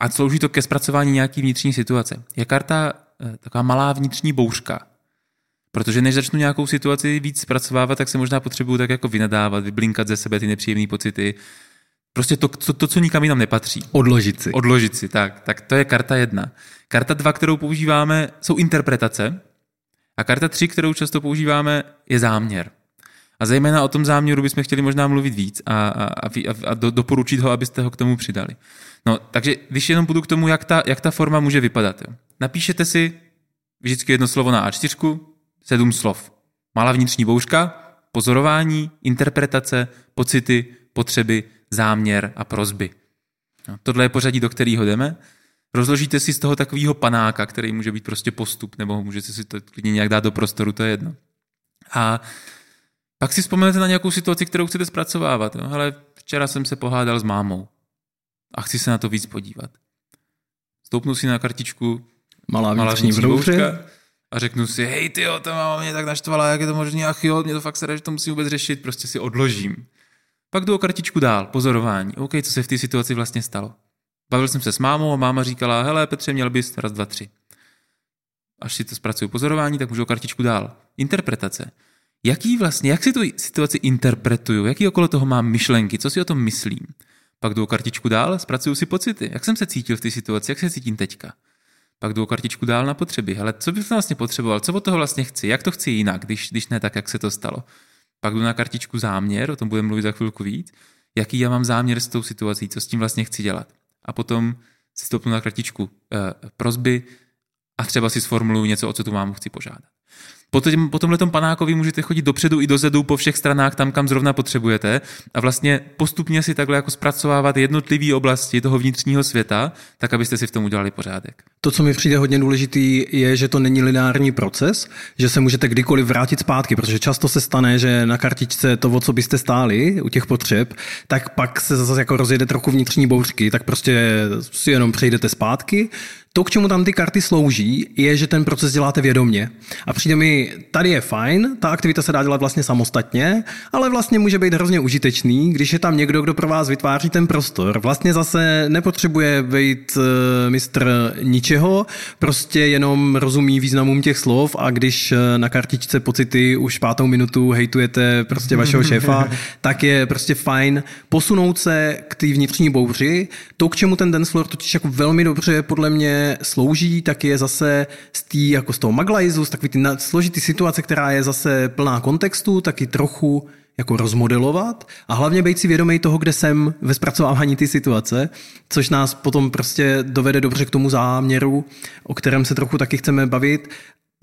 a slouží to ke zpracování nějaký vnitřní situace. Je karta eh, taková malá vnitřní bouřka, Protože než začnu nějakou situaci víc zpracovávat, tak se možná potřebuju tak jako vynadávat, vyblinkat ze sebe ty nepříjemné pocity. Prostě to, to, to, co nikam jinam nepatří. Odložit si. Odložit si, tak. Tak to je karta jedna. Karta dva, kterou používáme, jsou interpretace. A karta tři, kterou často používáme, je záměr. A zejména o tom záměru bychom chtěli možná mluvit víc a, a, a, a do, doporučit ho, abyste ho k tomu přidali. No, takže když jenom budu k tomu, jak ta, jak ta forma může vypadat. Jo. Napíšete si vždycky jedno slovo na A4, sedm slov. Malá vnitřní bouřka, pozorování, interpretace, pocity, potřeby, záměr a prozby. No, tohle je pořadí, do kterého jdeme. Rozložíte si z toho takového panáka, který může být prostě postup, nebo můžete si to klidně nějak dát do prostoru, to je jedno. A pak si vzpomenete na nějakou situaci, kterou chcete zpracovávat. No, ale včera jsem se pohádal s mámou a chci se na to víc podívat. Stoupnu si na kartičku malá, vnitřní brouřka a řeknu si, hej ty ta máma mě tak naštvala, jak je to možné, ach jo, mě to fakt se že to musím vůbec řešit, prostě si odložím. Pak jdu o kartičku dál, pozorování. OK, co se v té situaci vlastně stalo? Bavil jsem se s mámou a máma říkala, hele Petře, měl bys raz, dva, tři. Až si to zpracuju pozorování, tak můžu o kartičku dál. Interpretace. Jaký vlastně, jak si tu situaci interpretuju, jaký okolo toho mám myšlenky, co si o tom myslím. Pak jdu o kartičku dál, zpracuju si pocity, jak jsem se cítil v té situaci, jak se cítím teďka. Pak jdu o kartičku dál na potřeby. Ale co bych vlastně potřeboval, co od toho vlastně chci, jak to chci jinak, když, když ne tak, jak se to stalo. Pak jdu na kartičku záměr, o tom budeme mluvit za chvilku víc, jaký já mám záměr s tou situací, co s tím vlastně chci dělat. A potom si stoupnu na kartičku eh, prozby a třeba si sformuluju něco, o co tu mámu chci požádat. Po tomhle panákovi můžete chodit dopředu i dozadu po všech stranách tam, kam zrovna potřebujete a vlastně postupně si takhle jako zpracovávat jednotlivé oblasti toho vnitřního světa, tak abyste si v tom udělali pořádek. To, co mi přijde hodně důležitý, je, že to není lineární proces, že se můžete kdykoliv vrátit zpátky, protože často se stane, že na kartičce to, o co byste stáli u těch potřeb, tak pak se zase jako rozjede trochu vnitřní bouřky, tak prostě si jenom přejdete zpátky, to, k čemu tam ty karty slouží, je, že ten proces děláte vědomě. A přijde mi, tady je fajn, ta aktivita se dá dělat vlastně samostatně, ale vlastně může být hrozně užitečný, když je tam někdo, kdo pro vás vytváří ten prostor. Vlastně zase nepotřebuje být uh, mistr ničeho, prostě jenom rozumí významům těch slov a když uh, na kartičce pocity už pátou minutu hejtujete prostě vašeho (laughs) šéfa, tak je prostě fajn posunout se k té vnitřní bouři. To, k čemu ten Denslor totiž jako velmi dobře podle mě slouží, tak je zase z, tý, jako z toho maglajzu, z takový ty složitý situace, která je zase plná kontextu, taky trochu jako rozmodelovat a hlavně být si vědomý toho, kde jsem ve zpracovávání ty situace, což nás potom prostě dovede dobře k tomu záměru, o kterém se trochu taky chceme bavit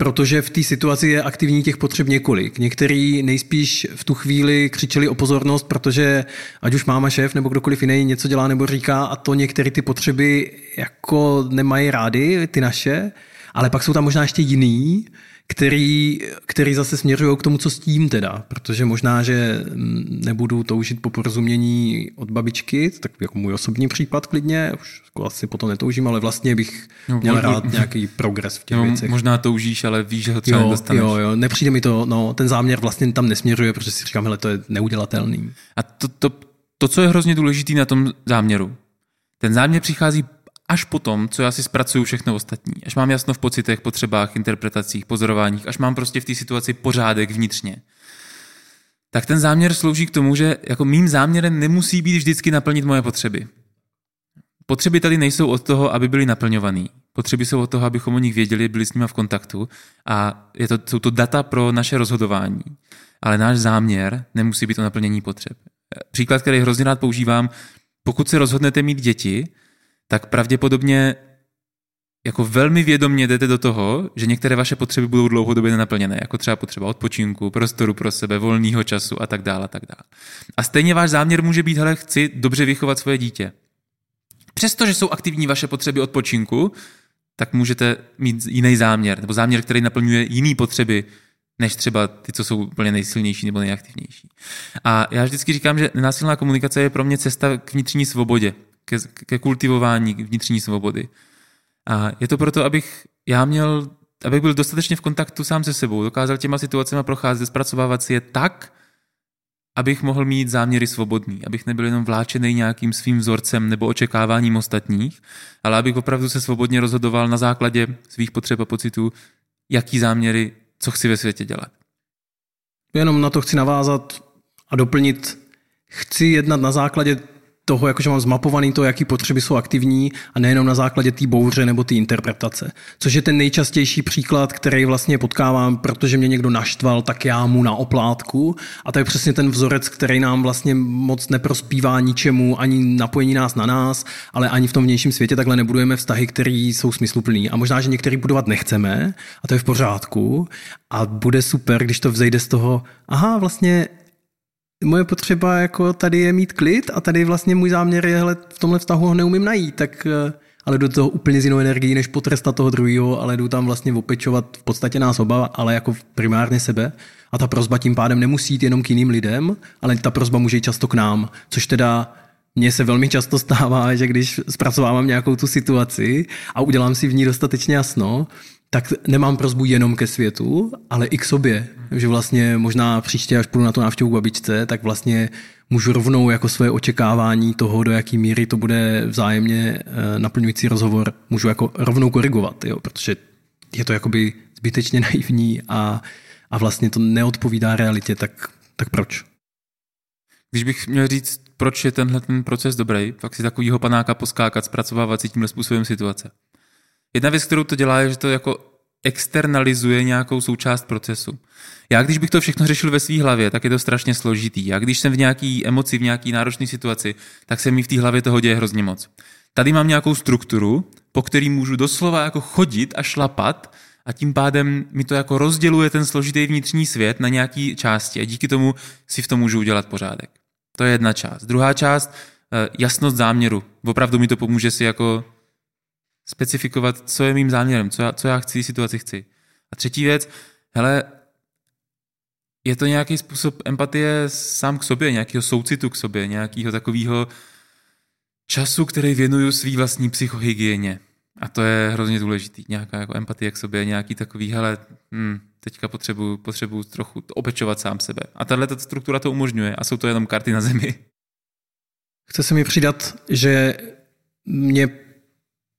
Protože v té situaci je aktivní těch potřeb několik. Některý nejspíš v tu chvíli křičeli o pozornost, protože ať už máma šéf nebo kdokoliv jiný něco dělá nebo říká a to některé ty potřeby jako nemají rády, ty naše, ale pak jsou tam možná ještě jiný, který, který zase směřují k tomu, co s tím teda, protože možná, že nebudu toužit po porozumění od babičky, tak jako můj osobní případ klidně, už asi potom netoužím, ale vlastně bych no, měl rád nějaký progres v těch no, věcech. Možná toužíš, ale víš, že ho třeba jo, nedostaneš. Jo, jo, nepřijde mi to, no, ten záměr vlastně tam nesměřuje, protože si říkám, hele, to je neudělatelný. A to, to, to co je hrozně důležité na tom záměru, ten záměr přichází až potom, co já si zpracuju všechno ostatní, až mám jasno v pocitech, potřebách, interpretacích, pozorováních, až mám prostě v té situaci pořádek vnitřně, tak ten záměr slouží k tomu, že jako mým záměrem nemusí být vždycky naplnit moje potřeby. Potřeby tady nejsou od toho, aby byly naplňovaný. Potřeby jsou od toho, abychom o nich věděli, byli s nimi v kontaktu a je to, jsou to data pro naše rozhodování. Ale náš záměr nemusí být o naplnění potřeb. Příklad, který hrozně rád používám, pokud se rozhodnete mít děti, tak pravděpodobně jako velmi vědomně jdete do toho, že některé vaše potřeby budou dlouhodobě nenaplněné, jako třeba potřeba odpočinku, prostoru pro sebe, volného času a tak dále a tak dále. A stejně váš záměr může být, hele, chci dobře vychovat svoje dítě. Přestože jsou aktivní vaše potřeby odpočinku, tak můžete mít jiný záměr, nebo záměr, který naplňuje jiné potřeby, než třeba ty, co jsou úplně nejsilnější nebo nejaktivnější. A já vždycky říkám, že nenásilná komunikace je pro mě cesta k vnitřní svobodě ke, ke kultivování vnitřní svobody. A je to proto, abych já měl, abych byl dostatečně v kontaktu sám se sebou, dokázal těma situacemi procházet, zpracovávat si je tak, abych mohl mít záměry svobodný, abych nebyl jenom vláčený nějakým svým vzorcem nebo očekáváním ostatních, ale abych opravdu se svobodně rozhodoval na základě svých potřeb a pocitů, jaký záměry, co chci ve světě dělat. Jenom na to chci navázat a doplnit. Chci jednat na základě toho, jakože mám zmapovaný to, jaký potřeby jsou aktivní a nejenom na základě té bouře nebo té interpretace. Což je ten nejčastější příklad, který vlastně potkávám, protože mě někdo naštval, tak já mu na oplátku. A to je přesně ten vzorec, který nám vlastně moc neprospívá ničemu, ani napojení nás na nás, ale ani v tom vnějším světě takhle nebudujeme vztahy, které jsou smysluplný. A možná, že některý budovat nechceme, a to je v pořádku. A bude super, když to vzejde z toho, aha, vlastně moje potřeba jako tady je mít klid a tady vlastně můj záměr je, hele, v tomhle vztahu ho neumím najít, tak eh, ale jdu do toho úplně z jinou energií, než potrestat toho druhého, ale jdu tam vlastně opečovat v podstatě nás oba, ale jako primárně sebe. A ta prozba tím pádem nemusí jít jenom k jiným lidem, ale ta prozba může jít často k nám, což teda mně se velmi často stává, že když zpracovávám nějakou tu situaci a udělám si v ní dostatečně jasno, tak nemám prozbu jenom ke světu, ale i k sobě. Že vlastně možná příště, až půjdu na tu návštěvu k babičce, tak vlastně můžu rovnou jako své očekávání toho, do jaký míry to bude vzájemně eh, naplňující rozhovor, můžu jako rovnou korigovat, jo? protože je to jakoby zbytečně naivní a, a vlastně to neodpovídá realitě, tak, tak proč? Když bych měl říct, proč je tenhle ten proces dobrý, tak si takovýho panáka poskákat, zpracovávat si tímhle způsobem situace. Jedna věc, kterou to dělá, je, že to jako externalizuje nějakou součást procesu. Já, když bych to všechno řešil ve své hlavě, tak je to strašně složitý. Já, když jsem v nějaký emoci, v nějaký náročné situaci, tak se mi v té hlavě toho děje hrozně moc. Tady mám nějakou strukturu, po který můžu doslova jako chodit a šlapat a tím pádem mi to jako rozděluje ten složitý vnitřní svět na nějaké části a díky tomu si v tom můžu udělat pořádek. To je jedna část. Druhá část, eh, jasnost záměru. Opravdu mi to pomůže si jako specifikovat, co je mým záměrem, co já, co já chci, situaci chci. A třetí věc, hele, je to nějaký způsob empatie sám k sobě, nějakého soucitu k sobě, nějakého takového času, který věnuju svý vlastní psychohygieně. A to je hrozně důležitý. Nějaká jako empatie k sobě, nějaký takový, hele, hm, teďka potřebuju, potřebuju trochu opečovat sám sebe. A tahle struktura to umožňuje a jsou to jenom karty na zemi. Chce se mi přidat, že mě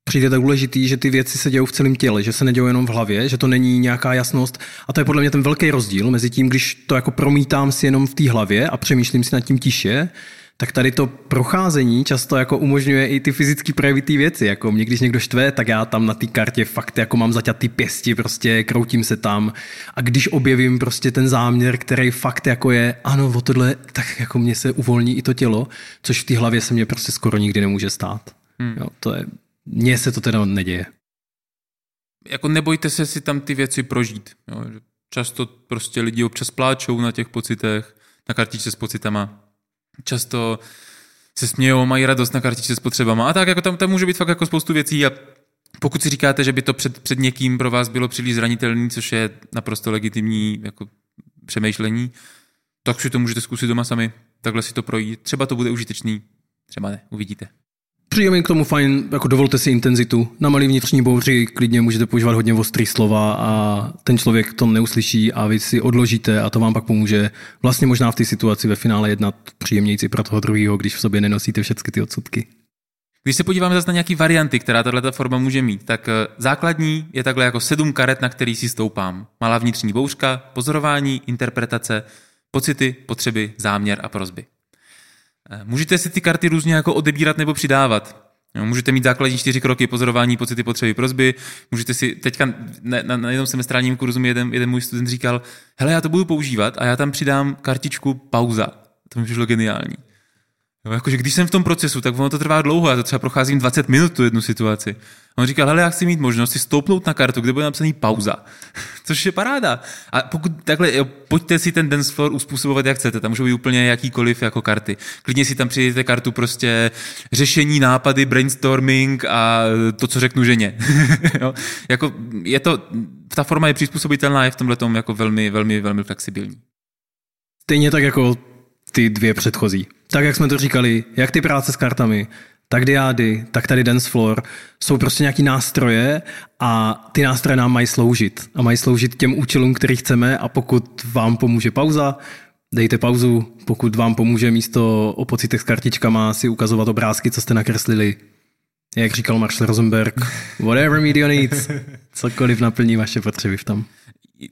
přijde tak důležitý, že ty věci se dějou v celém těle, že se nedějou jenom v hlavě, že to není nějaká jasnost. A to je podle mě ten velký rozdíl mezi tím, když to jako promítám si jenom v té hlavě a přemýšlím si nad tím tiše, tak tady to procházení často jako umožňuje i ty fyzické projevy té věci. Jako mě, když někdo štve, tak já tam na té kartě fakt jako mám zaťatý pěsti, prostě kroutím se tam. A když objevím prostě ten záměr, který fakt jako je, ano, o tohle, tak jako mě se uvolní i to tělo, což v té hlavě se mě prostě skoro nikdy nemůže stát. Hmm. Jo, to je mně se to teda neděje. Jako nebojte se si tam ty věci prožít. Jo? Často prostě lidi občas pláčou na těch pocitech, na kartičce s pocitama. Často se smějou, mají radost na kartičce s potřebama. A tak jako tam, tam může být fakt jako spoustu věcí a pokud si říkáte, že by to před, před někým pro vás bylo příliš zranitelné, což je naprosto legitimní jako přemýšlení, tak si to můžete zkusit doma sami, takhle si to projít. Třeba to bude užitečný, třeba ne, uvidíte. Přijde mi k tomu fajn, jako dovolte si intenzitu. Na malý vnitřní bouři klidně můžete používat hodně ostrý slova a ten člověk to neuslyší a vy si odložíte a to vám pak pomůže vlastně možná v té situaci ve finále jednat příjemnějci pro toho druhého, když v sobě nenosíte všechny ty odsudky. Když se podíváme zase na nějaké varianty, která tato forma může mít, tak eh, základní je takhle jako sedm karet, na který si stoupám. Malá vnitřní bouřka, pozorování, interpretace, pocity, potřeby, záměr a prozby. Eh, můžete si ty karty různě jako odebírat nebo přidávat. Jo, můžete mít základní čtyři kroky pozorování, pocity, potřeby, prozby. Můžete si, teďka na, na, na jednom semestrálním kurzu mi jeden, jeden můj student říkal, hele, já to budu používat a já tam přidám kartičku pauza. To mi přišlo geniální. Jo, jakože když jsem v tom procesu, tak ono to trvá dlouho, já to třeba procházím 20 minut tu jednu situaci. A on říkal, hele, já chci mít možnost si stoupnout na kartu, kde bude napsaný pauza. (laughs) Což je paráda. A pokud takhle, jo, pojďte si ten dance floor uspůsobovat, jak chcete. Tam můžou být úplně jakýkoliv jako karty. Klidně si tam přijděte kartu prostě řešení, nápady, brainstorming a to, co řeknu ženě. (laughs) jo? Jako je to, ta forma je přizpůsobitelná, je v tomhle jako velmi, velmi, velmi flexibilní. Stejně tak jako ty dvě předchozí. Tak, jak jsme to říkali, jak ty práce s kartami, tak diády, tak tady dance floor, jsou prostě nějaký nástroje a ty nástroje nám mají sloužit. A mají sloužit těm účelům, který chceme a pokud vám pomůže pauza, dejte pauzu, pokud vám pomůže místo o pocitech s kartičkama si ukazovat obrázky, co jste nakreslili, jak říkal Marshall Rosenberg, whatever media needs, cokoliv naplní vaše potřeby v tom.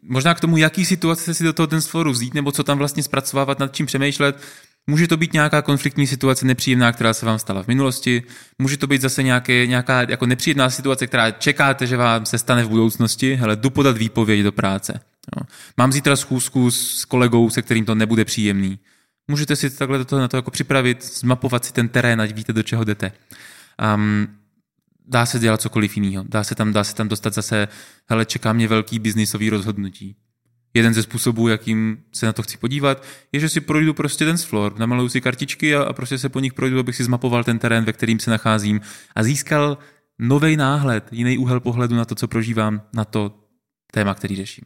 Možná k tomu, jaký situace si do toho dance flooru vzít, nebo co tam vlastně zpracovávat, nad čím přemýšlet, Může to být nějaká konfliktní situace nepříjemná, která se vám stala v minulosti. Může to být zase nějaké, nějaká jako nepříjemná situace, která čekáte, že vám se stane v budoucnosti. Hele, jdu podat výpověď do práce. No. Mám zítra schůzku s kolegou, se kterým to nebude příjemný. Můžete si takhle do toho, na to jako připravit, zmapovat si ten terén, ať víte, do čeho jdete. Um, dá se dělat cokoliv jiného. Dá se tam, dá se tam dostat zase, hele, čeká mě velký biznisový rozhodnutí. Jeden ze způsobů, jakým se na to chci podívat, je, že si projdu prostě ten floor, namaluju si kartičky a, a prostě se po nich projdu, abych si zmapoval ten terén, ve kterým se nacházím a získal nový náhled, jiný úhel pohledu na to, co prožívám, na to téma, který řeším.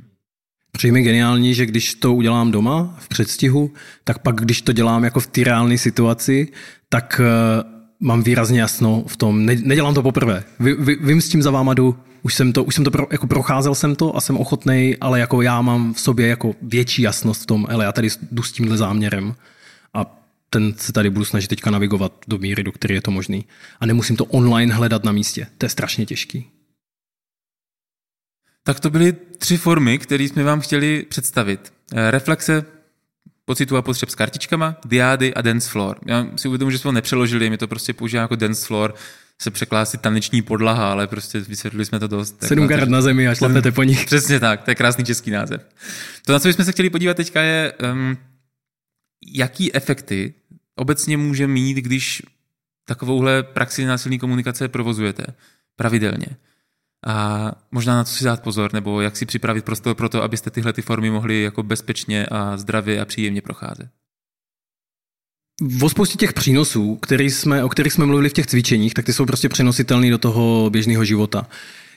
Přijme geniální, že když to udělám doma, v předstihu, tak pak, když to dělám jako v té reálné situaci, tak uh, mám výrazně jasno v tom. Ne, nedělám to poprvé. Vy, vy, vím s tím za váma jdu, už jsem to, už jsem to pro, jako procházel jsem to a jsem ochotný, ale jako já mám v sobě jako větší jasnost v tom, ale já tady jdu s tímhle záměrem a ten se tady budu snažit teďka navigovat do míry, do které je to možný. A nemusím to online hledat na místě. To je strašně těžký. Tak to byly tři formy, které jsme vám chtěli představit. Eh, reflexe pocitu a potřeb s kartičkama, diády a dance floor. Já si uvědomuji, že jsme ho nepřeložili, my to prostě používá jako dance floor, se překládá si taneční podlaha, ale prostě vysvětlili jsme to dost. Sedm karat na zemi a šlapete po nich. Přesně tak, to je krásný český název. To, na co bychom se chtěli podívat teďka, je, um, jaký efekty obecně může mít, když takovouhle praxi násilné komunikace provozujete pravidelně a možná na co si dát pozor, nebo jak si připravit prostor pro to, abyste tyhle ty formy mohli jako bezpečně a zdravě a příjemně procházet. O spoustě těch přínosů, který jsme, o kterých jsme mluvili v těch cvičeních, tak ty jsou prostě přenositelné do toho běžného života.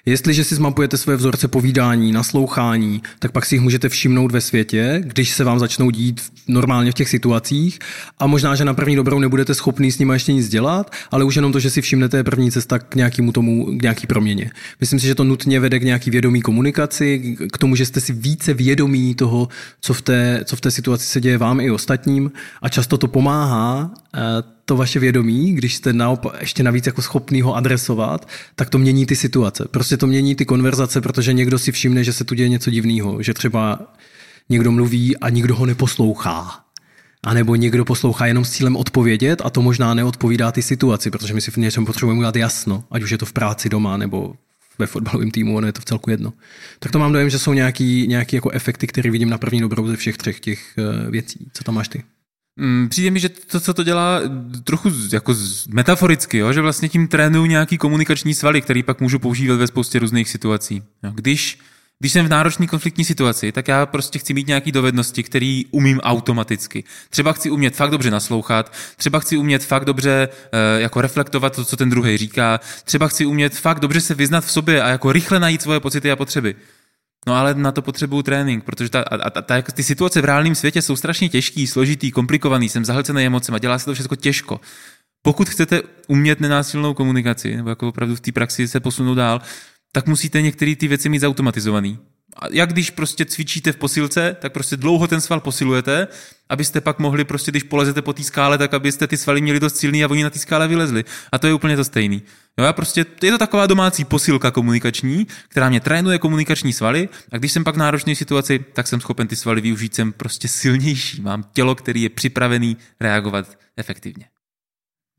Jestliže si zmapujete své vzorce povídání, naslouchání, tak pak si jich můžete všimnout ve světě, když se vám začnou dít normálně v těch situacích a možná, že na první dobrou nebudete schopný s nimi ještě nic dělat, ale už jenom to, že si všimnete je první cesta k nějakému tomu, k nějaký proměně. Myslím si, že to nutně vede k nějaký vědomí komunikaci, k tomu, že jste si více vědomí toho, co v té, co v té situaci se děje vám i ostatním a často to pomáhá eh, to vaše vědomí, když jste naopak ještě navíc jako schopný ho adresovat, tak to mění ty situace. Prostě to mění ty konverzace, protože někdo si všimne, že se tu děje něco divného, že třeba někdo mluví a nikdo ho neposlouchá. A nebo někdo poslouchá jenom s cílem odpovědět a to možná neodpovídá ty situaci, protože my si v něčem potřebujeme udělat jasno, ať už je to v práci doma nebo ve fotbalovém týmu, ono je to v celku jedno. Tak to mám dojem, že jsou nějaký, nějaký jako efekty, které vidím na první dobrou ze všech třech těch eh, věcí. Co tam máš ty? Mm, přijde mi, že to, co to dělá trochu jako metaforicky, jo? že vlastně tím trénuju nějaký komunikační svaly, který pak můžu používat ve spoustě různých situací. Když, když jsem v náročné konfliktní situaci, tak já prostě chci mít nějaké dovednosti, které umím automaticky. Třeba chci umět fakt dobře naslouchat, třeba chci umět fakt dobře uh, jako reflektovat to, co ten druhý říká, třeba chci umět fakt dobře se vyznat v sobě a jako rychle najít svoje pocity a potřeby. No ale na to potřebuju trénink, protože ta, a, a, ta, ty situace v reálném světě jsou strašně těžký, složitý, komplikovaný, jsem zahlcený a dělá se to všechno těžko. Pokud chcete umět nenásilnou komunikaci, nebo jako opravdu v té praxi se posunout dál, tak musíte některé ty věci mít zautomatizovaný a jak když prostě cvičíte v posilce, tak prostě dlouho ten sval posilujete, abyste pak mohli prostě, když polezete po té skále, tak abyste ty svaly měli dost silný a oni na té skále vylezli. A to je úplně to stejný. Jo, já prostě, je to taková domácí posilka komunikační, která mě trénuje komunikační svaly a když jsem pak v náročné situaci, tak jsem schopen ty svaly využít, jsem prostě silnější. Mám tělo, který je připravený reagovat efektivně.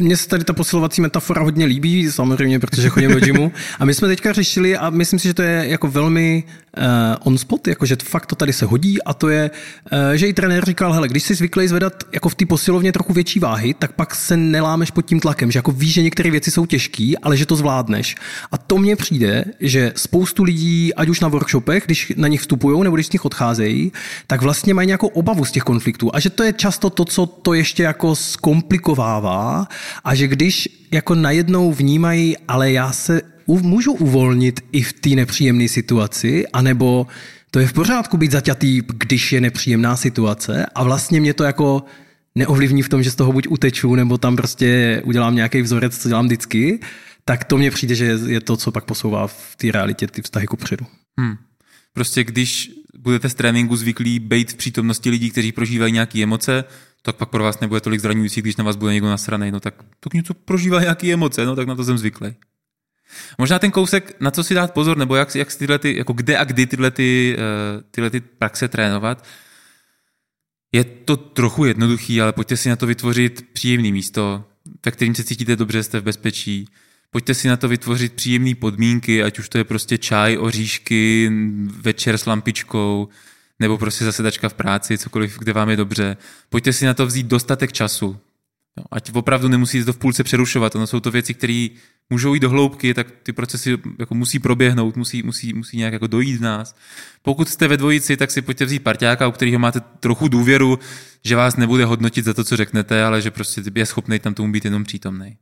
Mně se tady ta posilovací metafora hodně líbí, samozřejmě, protože chodím do gymu. A my jsme teďka řešili, a myslím si, že to je jako velmi uh, on spot, jako že fakt to tady se hodí, a to je, uh, že i trenér říkal, hele, když jsi zvyklý zvedat jako v té posilovně trochu větší váhy, tak pak se nelámeš pod tím tlakem, že jako víš, že některé věci jsou těžké, ale že to zvládneš. A to mně přijde, že spoustu lidí, ať už na workshopech, když na nich vstupují nebo když z nich odcházejí, tak vlastně mají nějakou obavu z těch konfliktů. A že to je často to, co to ještě jako zkomplikovává a že když jako najednou vnímají, ale já se můžu uvolnit i v té nepříjemné situaci, anebo to je v pořádku být zaťatý, když je nepříjemná situace a vlastně mě to jako neovlivní v tom, že z toho buď uteču, nebo tam prostě udělám nějaký vzorec, co dělám vždycky, tak to mně přijde, že je to, co pak posouvá v té realitě ty vztahy kupředu. Hmm. Prostě když budete z tréninku zvyklí být v přítomnosti lidí, kteří prožívají nějaké emoce, tak pak pro vás nebude tolik zraňující, když na vás bude někdo nasraný, no tak to něco prožívá nějaké emoce, no tak na to jsem zvyklý. Možná ten kousek, na co si dát pozor, nebo jak, jak tyhle ty, jako kde a kdy tyhle, ty, uh, tyhle ty praxe trénovat. Je to trochu jednoduchý, ale pojďte si na to vytvořit příjemné místo, ve kterým se cítíte dobře, jste v bezpečí. Pojďte si na to vytvořit příjemné podmínky, ať už to je prostě čaj, oříšky, večer s lampičkou, nebo prostě zasedačka v práci, cokoliv, kde vám je dobře. Pojďte si na to vzít dostatek času. No, ať opravdu nemusíte to v půlce přerušovat. Ono jsou to věci, které můžou jít do hloubky, tak ty procesy jako musí proběhnout, musí, musí, musí nějak jako dojít v nás. Pokud jste ve dvojici, tak si pojďte vzít parťáka, u kterého máte trochu důvěru, že vás nebude hodnotit za to, co řeknete, ale že prostě je schopný tam tomu být jenom přítomný.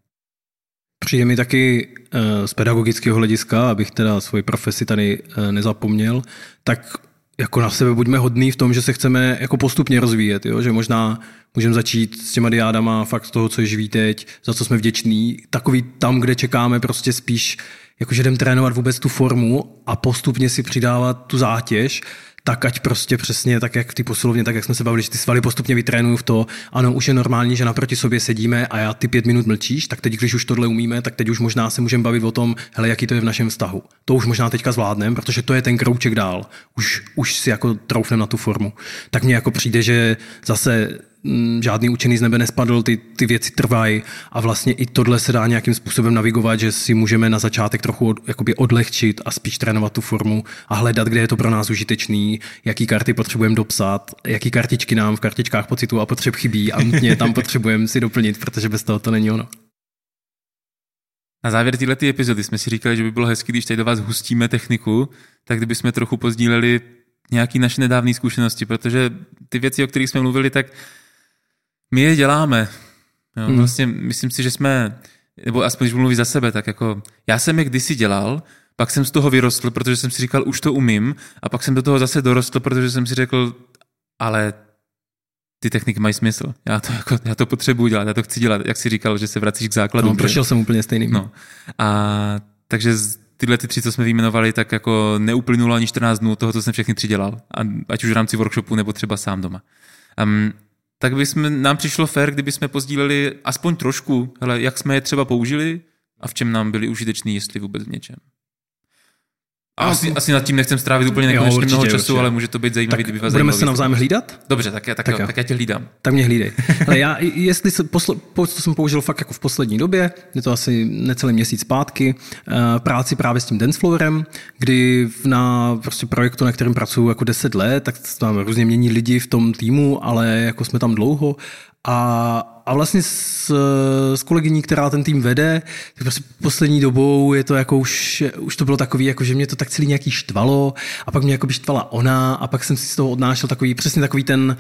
Přijde mi taky eh, z pedagogického hlediska, abych teda svoji profesi tady eh, nezapomněl, tak jako na sebe buďme hodní v tom, že se chceme jako postupně rozvíjet, jo? že možná můžeme začít s těma diádama fakt z toho, co je živý teď, za co jsme vděční, takový tam, kde čekáme prostě spíš, jakože jdem trénovat vůbec tu formu a postupně si přidávat tu zátěž, tak ať prostě přesně tak, jak té posilovně, tak jak jsme se bavili, že ty svaly postupně vytrénuju v to, ano, už je normální, že naproti sobě sedíme a já ty pět minut mlčíš, tak teď, když už tohle umíme, tak teď už možná se můžeme bavit o tom, hele, jaký to je v našem vztahu. To už možná teďka zvládneme, protože to je ten krouček dál. Už, už si jako troufneme na tu formu. Tak mně jako přijde, že zase žádný učený z nebe nespadl, ty, ty věci trvají a vlastně i tohle se dá nějakým způsobem navigovat, že si můžeme na začátek trochu od, jakoby odlehčit a spíš trénovat tu formu a hledat, kde je to pro nás užitečný, jaký karty potřebujeme dopsat, jaký kartičky nám v kartičkách pocitu a potřeb chybí a nutně tam (laughs) potřebujeme si doplnit, protože bez toho to není ono. Na závěr této epizody jsme si říkali, že by bylo hezké, když tady do vás hustíme techniku, tak kdybychom trochu pozdíleli nějaké naše nedávné zkušenosti, protože ty věci, o kterých jsme mluvili, tak my je děláme. Jo, hmm. Vlastně myslím si, že jsme, nebo aspoň když mluví za sebe, tak jako já jsem je kdysi dělal, pak jsem z toho vyrostl, protože jsem si říkal, už to umím, a pak jsem do toho zase dorostl, protože jsem si řekl, ale ty techniky mají smysl. Já to, jako, já to potřebuji dělat, já to chci dělat, jak jsi říkal, že se vracíš k základům. No, prošel jsem úplně stejným. No. A takže tyhle ty tři, co jsme vyjmenovali, tak jako neuplynulo ani 14 dnů toho, co jsem všechny tři dělal. Ať už v rámci workshopu, nebo třeba sám doma. Um, tak by jsme, nám přišlo fér, kdyby jsme pozdíleli aspoň trošku, hele, jak jsme je třeba použili a v čem nám byli užiteční, jestli vůbec v něčem. A asi, asi nad tím nechcem strávit úplně nekonečně mnoho času, určitě. ale může to být zajímavý, kdyby vás Budeme se navzájem hlídat? Dobře, tak já, tak, tak, jo, tak já tě hlídám. Tak mě hlídej. ale já, jestli se, posle, to jsem použil fakt jako v poslední době, je to asi necelý měsíc zpátky, uh, práci právě s tím dancefloorem, kdy na prostě projektu, na kterém pracuji jako 10 let, tak tam různě mění lidi v tom týmu, ale jako jsme tam dlouho a, a vlastně s, s kolegyní, která ten tým vede, tak prostě poslední dobou je to jako už, už to bylo takový, jako že mě to tak celý nějaký štvalo a pak mě jako by štvala ona a pak jsem si z toho odnášel takový, přesně takový ten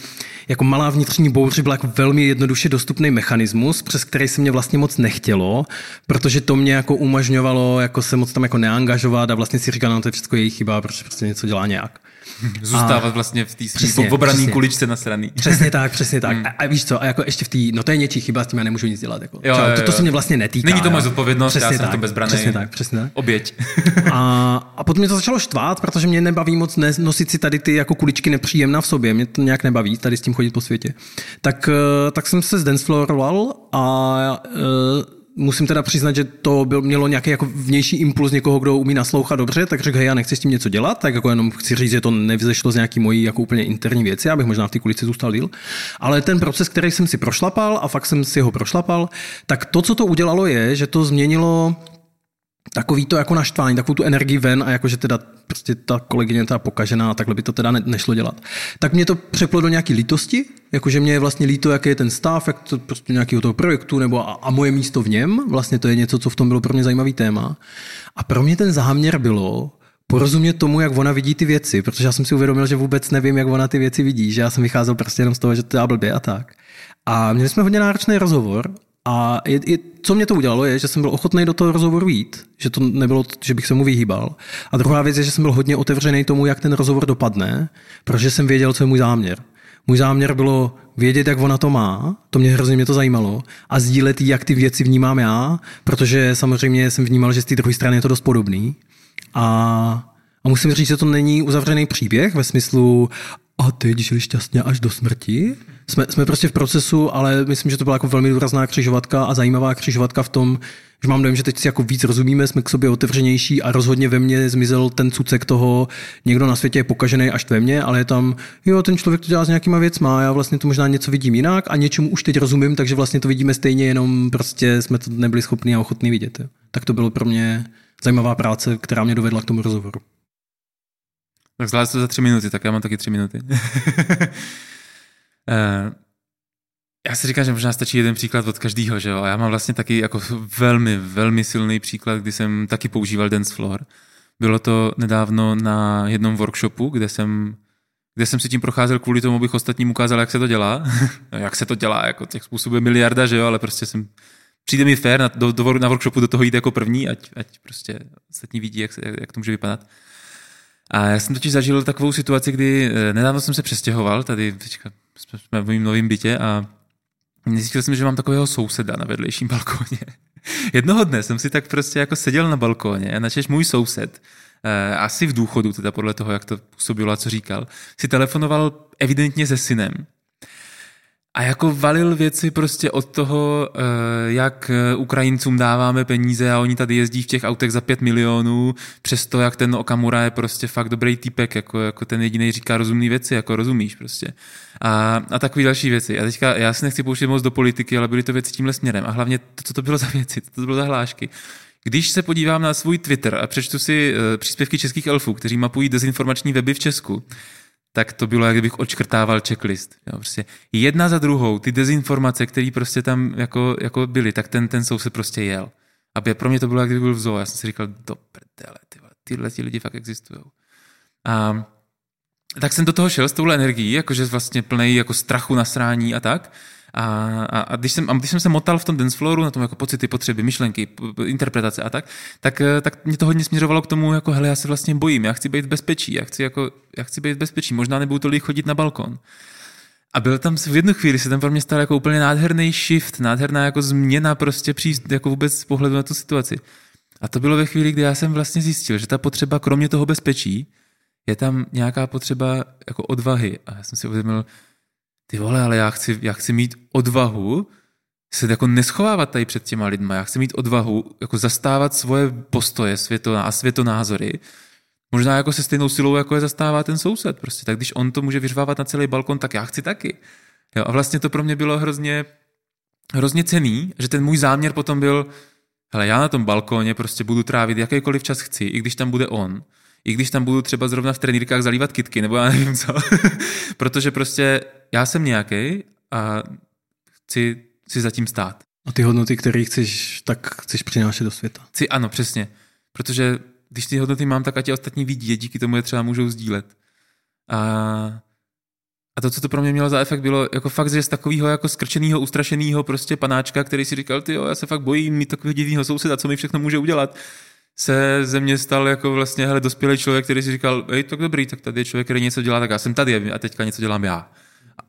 jako malá vnitřní bouře byl jako velmi jednoduše dostupný mechanismus, přes který se mě vlastně moc nechtělo, protože to mě jako umožňovalo jako se moc tam jako neangažovat a vlastně si říkal, no to je všechno její chyba, protože prostě něco dělá nějak. (laughs) Zůstávat a obvlastně v té svým obraný kuličce na straně. (laughs) Přesně tak, přesně tak. Hmm. A, a, víš co, a jako ještě v té, no to je něčí chyba, s tím já nemůžu nic dělat. Jako. Jo, jo, jo. To, to, se mě vlastně netýká. Není to moje zodpovědnost, přesně já jsem tak, to bezbraný. Přesně tak, přesně tak. Oběť. (laughs) a, a potom mě to začalo štvát, protože mě nebaví moc nosit si tady ty jako kuličky nepříjemná v sobě. Mě to nějak nebaví tady s tím chodit po světě. Tak, eh, tak jsem se zdanceflooroval a uh, musím teda přiznat, že to byl, mělo nějaký jako vnější impuls někoho, kdo umí naslouchat dobře, tak řekl, hej, já nechci s tím něco dělat, tak jako jenom chci říct, že to nevzešlo z nějaký mojí jako úplně interní věci, abych možná v té kulici zůstal díl. Ale ten proces, který jsem si prošlapal a fakt jsem si ho prošlapal, tak to, co to udělalo, je, že to změnilo takový to jako naštvání, takovou tu energii ven a jakože teda prostě ta kolegyně ta pokažená a takhle by to teda ne, nešlo dělat. Tak mě to přeplo do nějaký lítosti, jakože mě je vlastně líto, jaký je ten stav, jak to prostě nějakého toho projektu nebo a, a, moje místo v něm, vlastně to je něco, co v tom bylo pro mě zajímavý téma. A pro mě ten záměr bylo porozumět tomu, jak ona vidí ty věci, protože já jsem si uvědomil, že vůbec nevím, jak ona ty věci vidí, že já jsem vycházel prostě jenom z toho, že to je blbě a tak. A měli jsme hodně náročný rozhovor a je, je, co mě to udělalo, je, že jsem byl ochotný do toho rozhovoru jít, že to nebylo, že bych se mu vyhýbal. A druhá věc je, že jsem byl hodně otevřený tomu, jak ten rozhovor dopadne, protože jsem věděl, co je můj záměr. Můj záměr bylo vědět, jak ona to má, to mě hrozně mě to zajímalo, a sdílet, jak ty věci vnímám já, protože samozřejmě jsem vnímal, že z té druhé strany je to dost podobný. A, a musím říct, že to není uzavřený příběh ve smyslu, a teď žili šťastně až do smrti. Jsme, jsme prostě v procesu, ale myslím, že to byla jako velmi důrazná křižovatka a zajímavá křižovatka v tom, že mám dojem, že teď si jako víc rozumíme, jsme k sobě otevřenější a rozhodně ve mně zmizel ten cucek toho, někdo na světě je pokažený až ve mně, ale je tam, jo, ten člověk to dělá s nějakýma věcma, já vlastně to možná něco vidím jinak a něčemu už teď rozumím, takže vlastně to vidíme stejně, jenom prostě jsme to nebyli schopni a ochotní vidět. Jo. Tak to bylo pro mě zajímavá práce, která mě dovedla k tomu rozhovoru. Tak zvládl to za tři minuty, tak já mám taky tři minuty. (laughs) Eh, já si říkám, že možná stačí jeden příklad od každého, že jo? A já mám vlastně taky jako velmi, velmi silný příklad, kdy jsem taky používal dance floor. Bylo to nedávno na jednom workshopu, kde jsem, kde jsem si tím procházel kvůli tomu, abych ostatním ukázal, jak se to dělá. (laughs) jak se to dělá, jako těch způsobů je miliarda, že jo, ale prostě jsem přijde mi fér na, do, do, na workshopu do toho jít jako první, ať, ať prostě ostatní vidí, jak, se, jak to může vypadat. A já jsem totiž zažil takovou situaci, kdy eh, nedávno jsem se přestěhoval, tady teďka jsme v mém novém bytě a zjistil jsem, že mám takového souseda na vedlejším (laughs) balkóně. Jednoho dne jsem si tak prostě jako seděl na balkóně a načež můj soused, eh, asi v důchodu, teda podle toho, jak to působilo a co říkal, si telefonoval evidentně se synem a jako valil věci prostě od toho, eh, jak eh, Ukrajincům dáváme peníze a oni tady jezdí v těch autech za pět milionů, přesto jak ten Okamura je prostě fakt dobrý typek, jako, jako ten jediný říká rozumné věci, jako rozumíš prostě. A, a takové další věci. A teďka já si nechci pouštět moc do politiky, ale byly to věci tímhle směrem. A hlavně to, co to bylo za věci, to, to bylo za hlášky. Když se podívám na svůj Twitter a přečtu si uh, příspěvky českých elfů, kteří mapují dezinformační weby v Česku, tak to bylo, jak kdybych odškrtával checklist. Jo, prostě jedna za druhou, ty dezinformace, které prostě tam jako, jako byly, tak ten, ten soused prostě jel. A pro mě to bylo, jak kdyby byl v zoo. Já jsem si říkal, do prdele, ty, tyhle ty lidi fakt existují. A tak jsem do toho šel s touhle energií, jakože vlastně plný jako strachu, nasrání a tak. A, a, a, když jsem, a když jsem se motal v tom dance flooru, na tom jako pocity, potřeby, myšlenky, interpretace a tak, tak, eh, tak mě to hodně směřovalo k tomu, jako hele, já se vlastně bojím, já chci být v bezpečí, já chci, jako, já chci být v bezpečí, možná nebudu tolik chodit na balkon. A byl tam v jednu chvíli se tam pro mě stal jako úplně nádherný shift, nádherná jako změna prostě příst, jako vůbec pohledu na tu situaci. A to bylo ve chvíli, kdy já jsem vlastně zjistil, že ta potřeba, kromě toho bezpečí, je tam nějaká potřeba jako odvahy. A já jsem si uvědomil, ty vole, ale já chci, já chci mít odvahu se jako neschovávat tady před těma lidma. Já chci mít odvahu jako zastávat svoje postoje světo, a světonázory, možná jako se stejnou silou, jako je zastává ten soused. Prostě tak když on to může vyřvávat na celý balkon, tak já chci taky. Jo, a vlastně to pro mě bylo hrozně, hrozně cený, že ten můj záměr potom byl, hele, já na tom balkóně prostě budu trávit jakýkoliv čas chci, i když tam bude on i když tam budu třeba zrovna v trenýrkách zalívat kitky, nebo já nevím co. (laughs) Protože prostě já jsem nějaký a chci si zatím stát. A ty hodnoty, které chceš, tak chceš přinášet do světa. Chci, ano, přesně. Protože když ty hodnoty mám, tak ať je ostatní vidí, díky tomu je třeba můžou sdílet. A, a to, co to pro mě mělo za efekt, bylo jako fakt, že z takového jako skrčeného, ustrašeného prostě panáčka, který si říkal, ty jo, já se fakt bojím mít takového divného souseda, co mi všechno může udělat se ze mě stal jako vlastně hele, dospělý člověk, který si říkal, hej, tak dobrý, tak tady je člověk, který něco dělá, tak já jsem tady a teďka něco dělám já.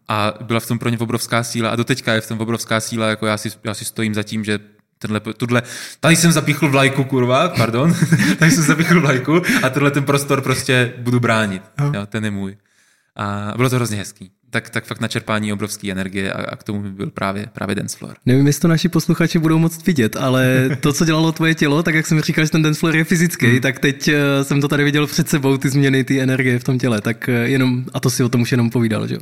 A byla v tom pro ně obrovská síla a doteďka je v tom obrovská síla, jako já si, já si stojím za tím, že tenhle, tudle, tady jsem zapíchl vlajku, kurva, pardon, (laughs) tady jsem zapíchl vlajku a tenhle ten prostor prostě budu bránit, jo, ten je můj. A bylo to hrozně hezký tak, tak fakt načerpání obrovské energie a, a k tomu by byl právě, právě dance floor. Nevím, jestli to naši posluchači budou moc vidět, ale to, co dělalo tvoje tělo, tak jak jsem říkal, že ten dance floor je fyzický, hmm. tak teď eh, jsem to tady viděl před sebou, ty změny, ty energie v tom těle, tak eh, jenom, a to si o tom už jenom povídal, že jo?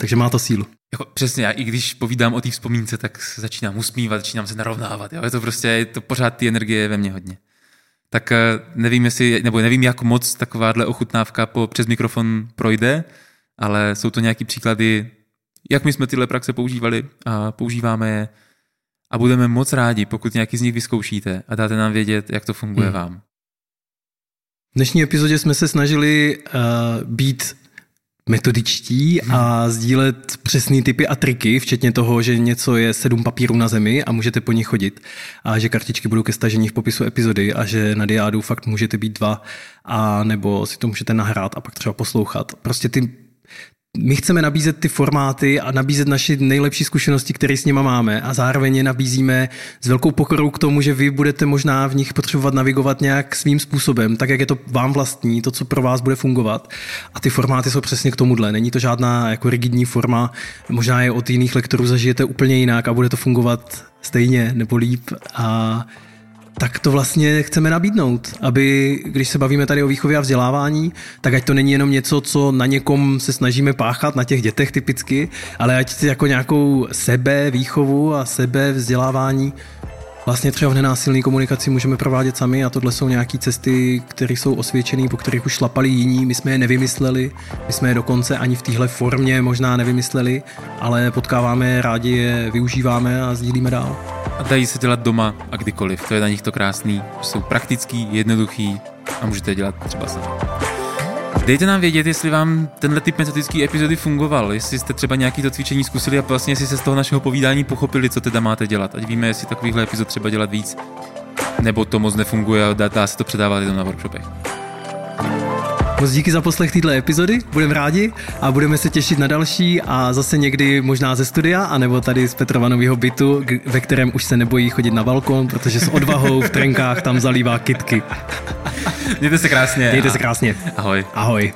Takže má to sílu. Jako, přesně, já i když povídám o té vzpomínce, tak se začínám usmívat, začínám se narovnávat. Jo? Je to prostě, je to pořád ty energie ve mně hodně. Tak eh, nevím, jestli, nebo nevím, jak moc takováhle ochutnávka po, přes mikrofon projde, ale jsou to nějaký příklady, jak my jsme tyhle praxe používali a používáme je a budeme moc rádi, pokud nějaký z nich vyzkoušíte a dáte nám vědět, jak to funguje hmm. vám. V dnešní epizodě jsme se snažili uh, být metodičtí hmm. a sdílet přesné typy a triky, včetně toho, že něco je sedm papírů na zemi a můžete po nich chodit a že kartičky budou ke stažení v popisu epizody a že na diádu fakt můžete být dva a nebo si to můžete nahrát a pak třeba poslouchat. Prostě ty my chceme nabízet ty formáty a nabízet naše nejlepší zkušenosti, které s nima máme a zároveň je nabízíme s velkou pokorou k tomu, že vy budete možná v nich potřebovat navigovat nějak svým způsobem, tak jak je to vám vlastní, to, co pro vás bude fungovat. A ty formáty jsou přesně k tomuhle. Není to žádná jako rigidní forma, možná je od jiných lektorů zažijete úplně jinak a bude to fungovat stejně nebo líp. A tak to vlastně chceme nabídnout, aby když se bavíme tady o výchově a vzdělávání, tak ať to není jenom něco, co na někom se snažíme páchat, na těch dětech typicky, ale ať jako nějakou sebe výchovu a sebe vzdělávání vlastně třeba v nenásilné komunikaci můžeme provádět sami a tohle jsou nějaké cesty, které jsou osvědčené, po kterých už šlapali jiní, my jsme je nevymysleli, my jsme je dokonce ani v téhle formě možná nevymysleli, ale potkáváme, rádi je využíváme a sdílíme dál. A dají se dělat doma a kdykoliv, to je na nich to krásný, jsou praktický, jednoduchý a můžete je dělat třeba sami. Dejte nám vědět, jestli vám tenhle typ metodický epizody fungoval, jestli jste třeba nějaký to cvičení zkusili a vlastně jestli se z toho našeho povídání pochopili, co teda máte dělat. Ať víme, jestli takovýchhle epizod třeba dělat víc, nebo to moc nefunguje a dá se to předávat jenom na workshopech. Moc díky za poslech této epizody, budeme rádi a budeme se těšit na další a zase někdy možná ze studia, anebo tady z Petrovanového bytu, ve kterém už se nebojí chodit na balkon, protože s odvahou v trenkách tam zalívá kitky. Mějte se krásně. Mějte se krásně. Ahoj. Ahoj.